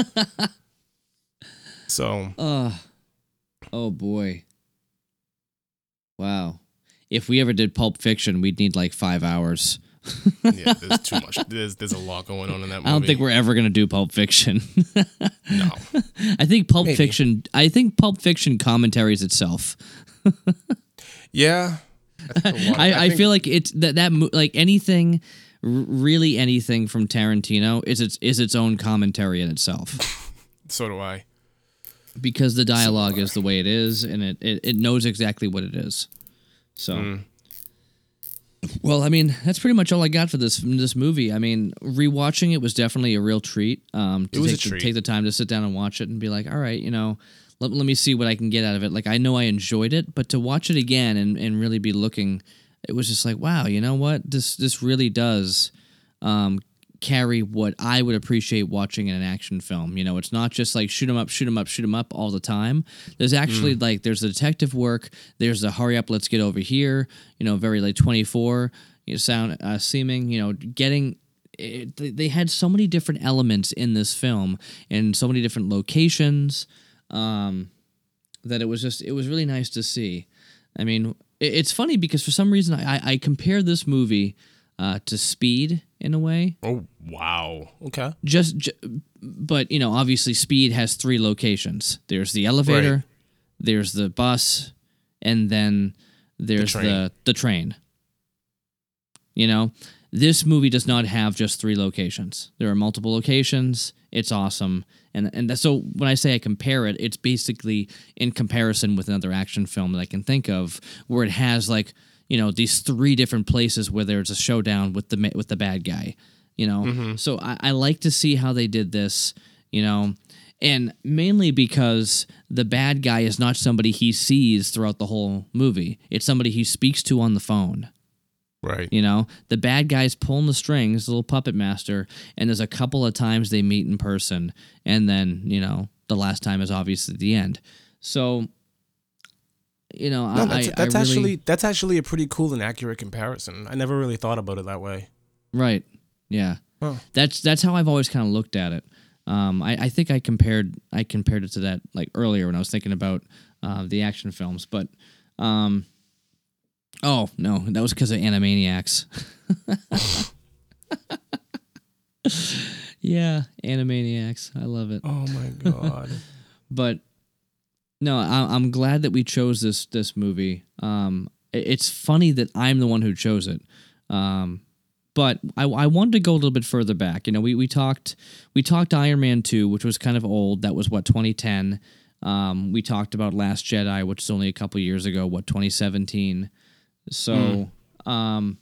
so Oh. Oh boy. Wow. If we ever did Pulp Fiction, we'd need like five hours. yeah, there's too much. There's there's a lot going on in that movie. I don't think we're ever gonna do Pulp Fiction. no. I think Pulp Maybe. Fiction. I think Pulp Fiction commentaries itself. Yeah. I, lot- I, I, think- feel like it's that that like anything, really anything from Tarantino is its is its own commentary in itself so do I. because the dialogue is the way it is and it, it, it knows exactly what it is. So, Mm. well, I mean, that's pretty much all I got for this this movie. I mean, rewatching it was definitely a real treat. Um, to It was a take, to treat. take the time to sit down and watch it and be like, all right, you know, let, let me see what I can get out of it. Like, I know I enjoyed it, but to watch it again and, and really be looking, it was just like, wow, you know what? This this really does um, carry what I would appreciate watching in an action film. You know, it's not just like shoot shoot 'em up, shoot shoot 'em up, shoot shoot 'em up all the time. There's actually like there's the detective work. There's the hurry up, let's get over here. You know, very like 24. You know, sound uh, seeming. You know, getting. It, they- they had so many different elements in this film and so many different locations um, that it was just it was really nice to see. I mean, it, it's funny because for some reason I, I, I compare this movie uh, to Speed in a way. Oh wow. Okay. Just, j- but you know, obviously, Speed has three locations. There's the elevator, Right. there's the bus, and then there's the train. the train. You know, this movie does not have just three locations. There are multiple locations. It's awesome, and and so when I say I compare it, it's basically in comparison with another action film that I can think of where it has like you know these three different places where there's a showdown with the with the bad guy. You know, mm-hmm. so I, I like to see how they did this. You know, and mainly because the bad guy is not somebody he sees throughout the whole movie. It's somebody he speaks to on the phone. Right. You know, the bad guy's pulling the strings, the little puppet master, and there's a couple of times they meet in person, and then you know the last time is obviously the end. So, you know, No, I, that's, I, that's I really, actually that's actually a pretty cool and accurate comparison. I never really thought about it that way. right, yeah. Huh. That's that's how I've always kind of looked at it. Um, I, I think I compared I compared it to that like earlier when I was thinking about uh, the action films, but um, oh no, that was because of Animaniacs. yeah, Animaniacs. I love it. Oh my god. But no, I, I'm glad that we chose this this movie. Um, it- it's funny that I'm the one who chose it. Um, but I, I wanted to go a little bit further back. You know, we, we talked we talked Iron Man two, which was kind of old. That was what 2010. Um, we talked about Last Jedi, which is only a couple years ago. What 2017. So um,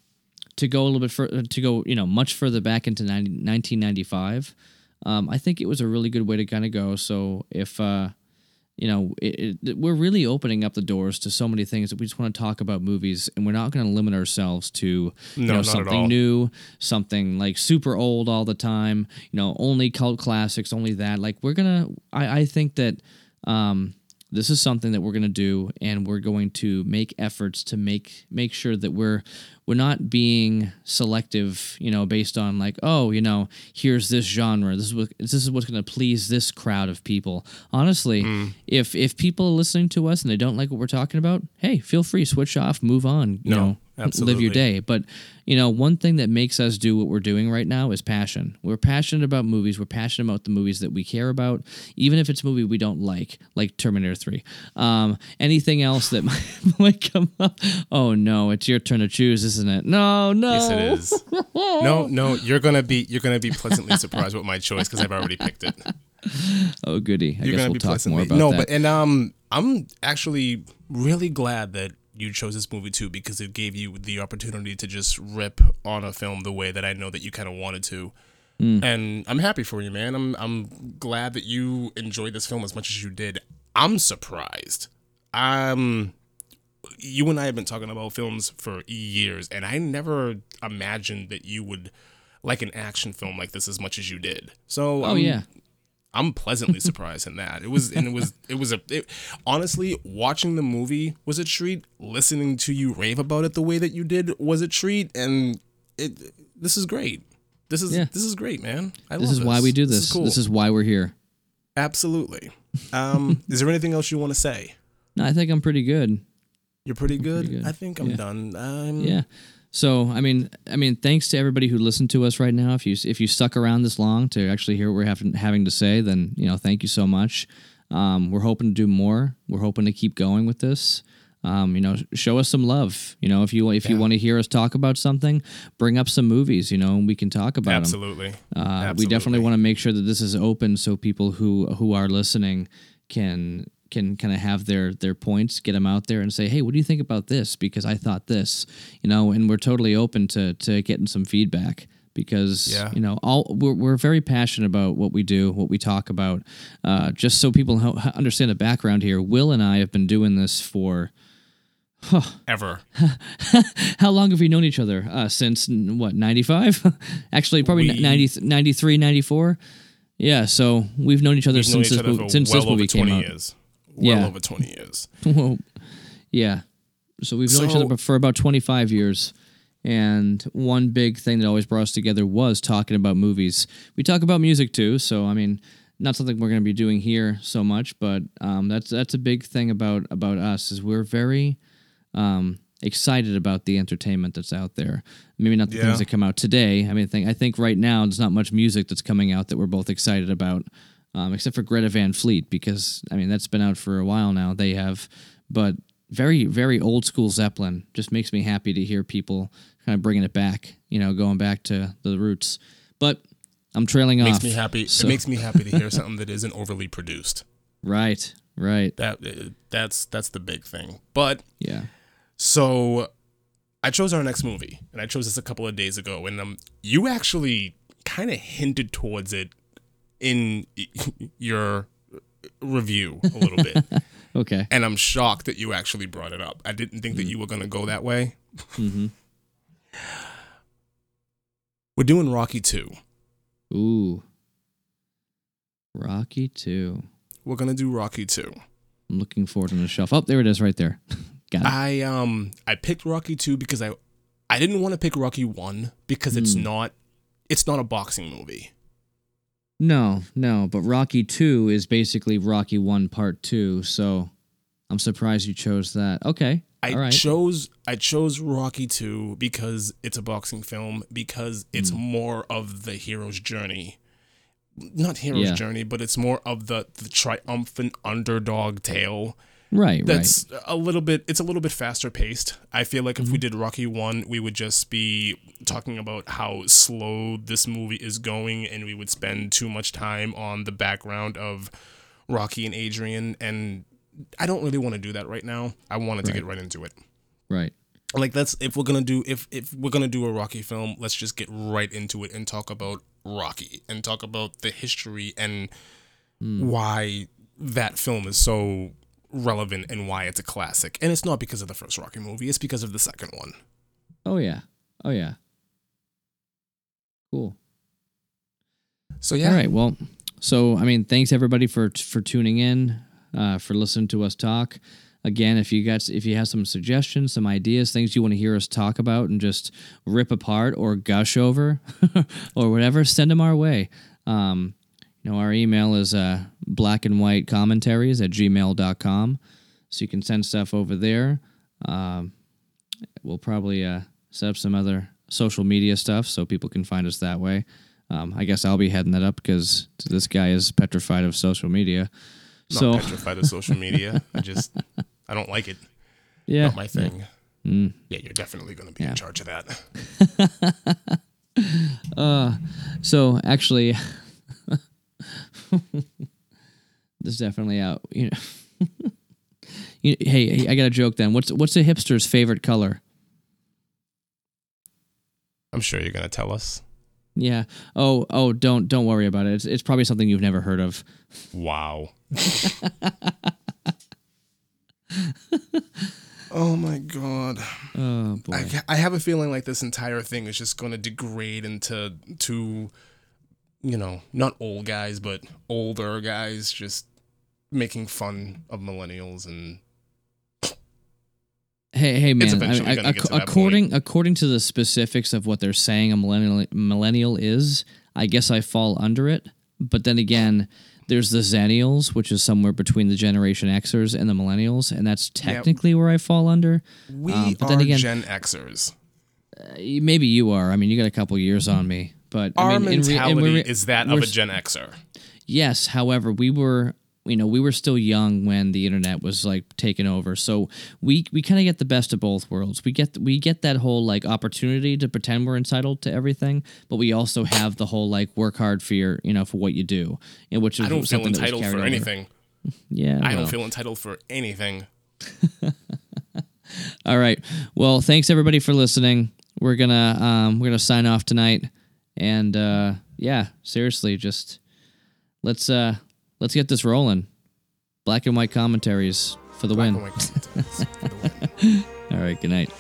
to go a little bit further, to go you know much further back into 90, 1995. Um, I think it was a really good way to kind of go. So if uh, you know, it, it, we're really opening up the doors to so many things that we just want to talk about movies, and we're not going to limit ourselves to you No, know something new, something like super old all the time. You know, only cult classics, only that. Like we're gonna. I, I think that um, this is something that we're going to do and we're going to make efforts to make make sure that we're we're not being selective you know based on like oh you know here's this genre. This is what this is what's going to please this crowd of people. Honestly Mm. if if people are listening to us and they don't like what we're talking about hey feel free switch off move on you No, know live your day. But you know one thing that makes us do what we're doing right now is passion. We're passionate about movies. We're passionate about the movies that we care about even if it's a movie we don't like like terminator 3 um, anything else that might, might come up? Oh no it's your turn to choose isn't it no no Yes, it is. no, no, you're gonna be you're gonna be pleasantly surprised with my choice because I've already picked it. oh goody i You're guess gonna we'll be talk pleasantly more about no, that but and um, I'm actually really glad that you chose this movie too because it gave you the opportunity to just rip on a film the way that I know that you kind of wanted to. Hmm. And I'm happy for you, man. I'm I'm glad that you enjoyed this film as much as you did. I'm surprised. Um you and I have been talking about films for years and I never imagined that you would like an action film like this as much as you did. So oh I'm- yeah I'm pleasantly surprised in that. It was and it was it was a it, honestly watching the movie was a treat. Listening to you rave about it the way that you did was a treat, and it this is great. This is Yeah. this is great, man. I this is why we do this This is, cool. this is why we're here absolutely. Um, is there anything else you want to say? no i think i'm pretty good You're pretty good. good. I think I'm Yeah. done. Um, Yeah. So I mean, I mean, thanks to everybody who listened to us right now. If you if you stuck around this long to actually hear what we're having having to say, then you know, thank you so much. Um, we're hoping to do more. We're hoping to keep going with this. Um, you know, show us some love. You know, if you if you want to hear us talk about something, bring up some movies. You know, and we can talk about them. Absolutely. Uh, we definitely want to make sure that this is open so people who who are listening can can kind of have their their points, get them out there, and say, hey, what do you think about this? Because I thought this, you know, and we're totally open to to getting some feedback because Yeah. you know all we're, we're very passionate about what we do what we talk about uh, just so people ho- understand the background here will and i have been doing this for ever. how long have we known each other uh, since what 95 actually probably We- 90, 93 94 yeah so we've known each other We've since this, movie, since well this movie came 20 out years. Well Yeah. over 20 years. Whoa. yeah so we've known each other for about 25 years and one big thing that always brought us together was talking about movies we talk about music too so i mean not something we're going to be doing here so much but um, that's that's a big thing about about us is we're very um, excited about the entertainment that's out there. Maybe not the Yeah. things that come out today. I mean, I think, I think right now there's not much music that's coming out that we're both excited about, um, except for Greta Van Fleet because I mean that's been out for a while now. They have, but very very old school Zeppelin just makes me happy to hear people kind of bringing it back. You know, going back to the roots. But I'm trailing Makes off. me happy. so- It makes me happy to hear something that isn't overly produced. Right. Right. That uh, that's that's the big thing. But Yeah. So I chose our next movie, and I chose this a couple of days ago, and um, you actually kind of hinted towards it in your review a little bit, Okay. and I'm shocked that you actually brought it up. I didn't think that you were gonna go that way. hmm We're doing Rocky Two. Ooh. Rocky Two. We're gonna do Rocky Two. I'm looking forward on the shelf. Oh, there it is, right there. Got it. I um I picked Rocky Two because I I didn't want to pick Rocky One because it's Hmm. not it's not a boxing movie. No, no, but Rocky Two is basically Rocky One Part Two. So I'm surprised you chose that. Okay. I All right. chose I chose Rocky 2 because it's a boxing film because it's Hmm. more of the hero's journey. Not hero's Yeah. journey, but it's more of the the triumphant underdog tale. Right. That's a little bit it's a little bit faster paced. I feel like if Mm-hmm. we did Rocky 1, we would just be talking about how slow this movie is going and we would spend too much time on the background of Rocky and Adrian and I don't really want to do that right now. I wanted to get right into it right. Right. like that's if we're gonna do if if we're gonna do a rocky film let's just get right into it and talk about rocky and talk about the history and why that film is so relevant and why it's a classic and it's not because of the first rocky movie it's because of the second one Oh yeah. Oh yeah. Cool. so yeah All right. Well, so I mean, thanks everybody for for tuning in. uh, for listening to us talk. Again, if you got if you have some suggestions, some ideas, things you want to hear us talk about and just rip apart or gush over or whatever, send them our way. Um, know, our email is uh, black and white commentaries at gmail.com. So you can send stuff over there. Um, we'll probably uh, set up some other social media stuff so people can find us that way. Um, I guess I'll be heading that up because this guy is petrified of social media. Not so petrified of social media. I just I don't like it. yeah, Not my thing. Mm. Yeah, you're definitely going to be Yeah. in charge of that. So actually, this is definitely out. You know, you, hey, hey, I got a joke. Then what's what's a hipster's favorite color? I'm sure you're going to tell us. Yeah. Oh, oh, don't don't worry about it. It's, it's probably something you've never heard of. Wow. oh my god. Oh boy. I, I have a feeling like this entire thing is just going to degrade into to you know, not old guys but older guys just making fun of millennials and Hey, hey, man! I- I- get to that according according to the specifics of what they're saying, a millennial millennial is. I guess I fall under it. But then again, there's the Xennials, which is somewhere between the Generation Xers and the Millennials, and that's technically where I fall under. we Um, but are then again- Gen Xers. Uh, Maybe you are. I mean, you got a couple years on me, but I Our mean, in rea- in mentality is that of a Gen Xer. Yes, however, we were you know, we were still young when the internet was like taken over. So we we kind of get the best of both worlds. We get we get that whole like opportunity to pretend we're entitled to everything, but we also have the whole like work hard for your, you know, for what you do. And which is I don't feel something that was entitled for over. anything. Yeah. I well. don't feel entitled for anything. All right. Well, thanks everybody for listening. We're gonna um we're gonna sign off tonight. And uh yeah, seriously, just let's uh let's get this rolling. Black and white commentaries for the Black win. and white commentaries for the win. All right, good night.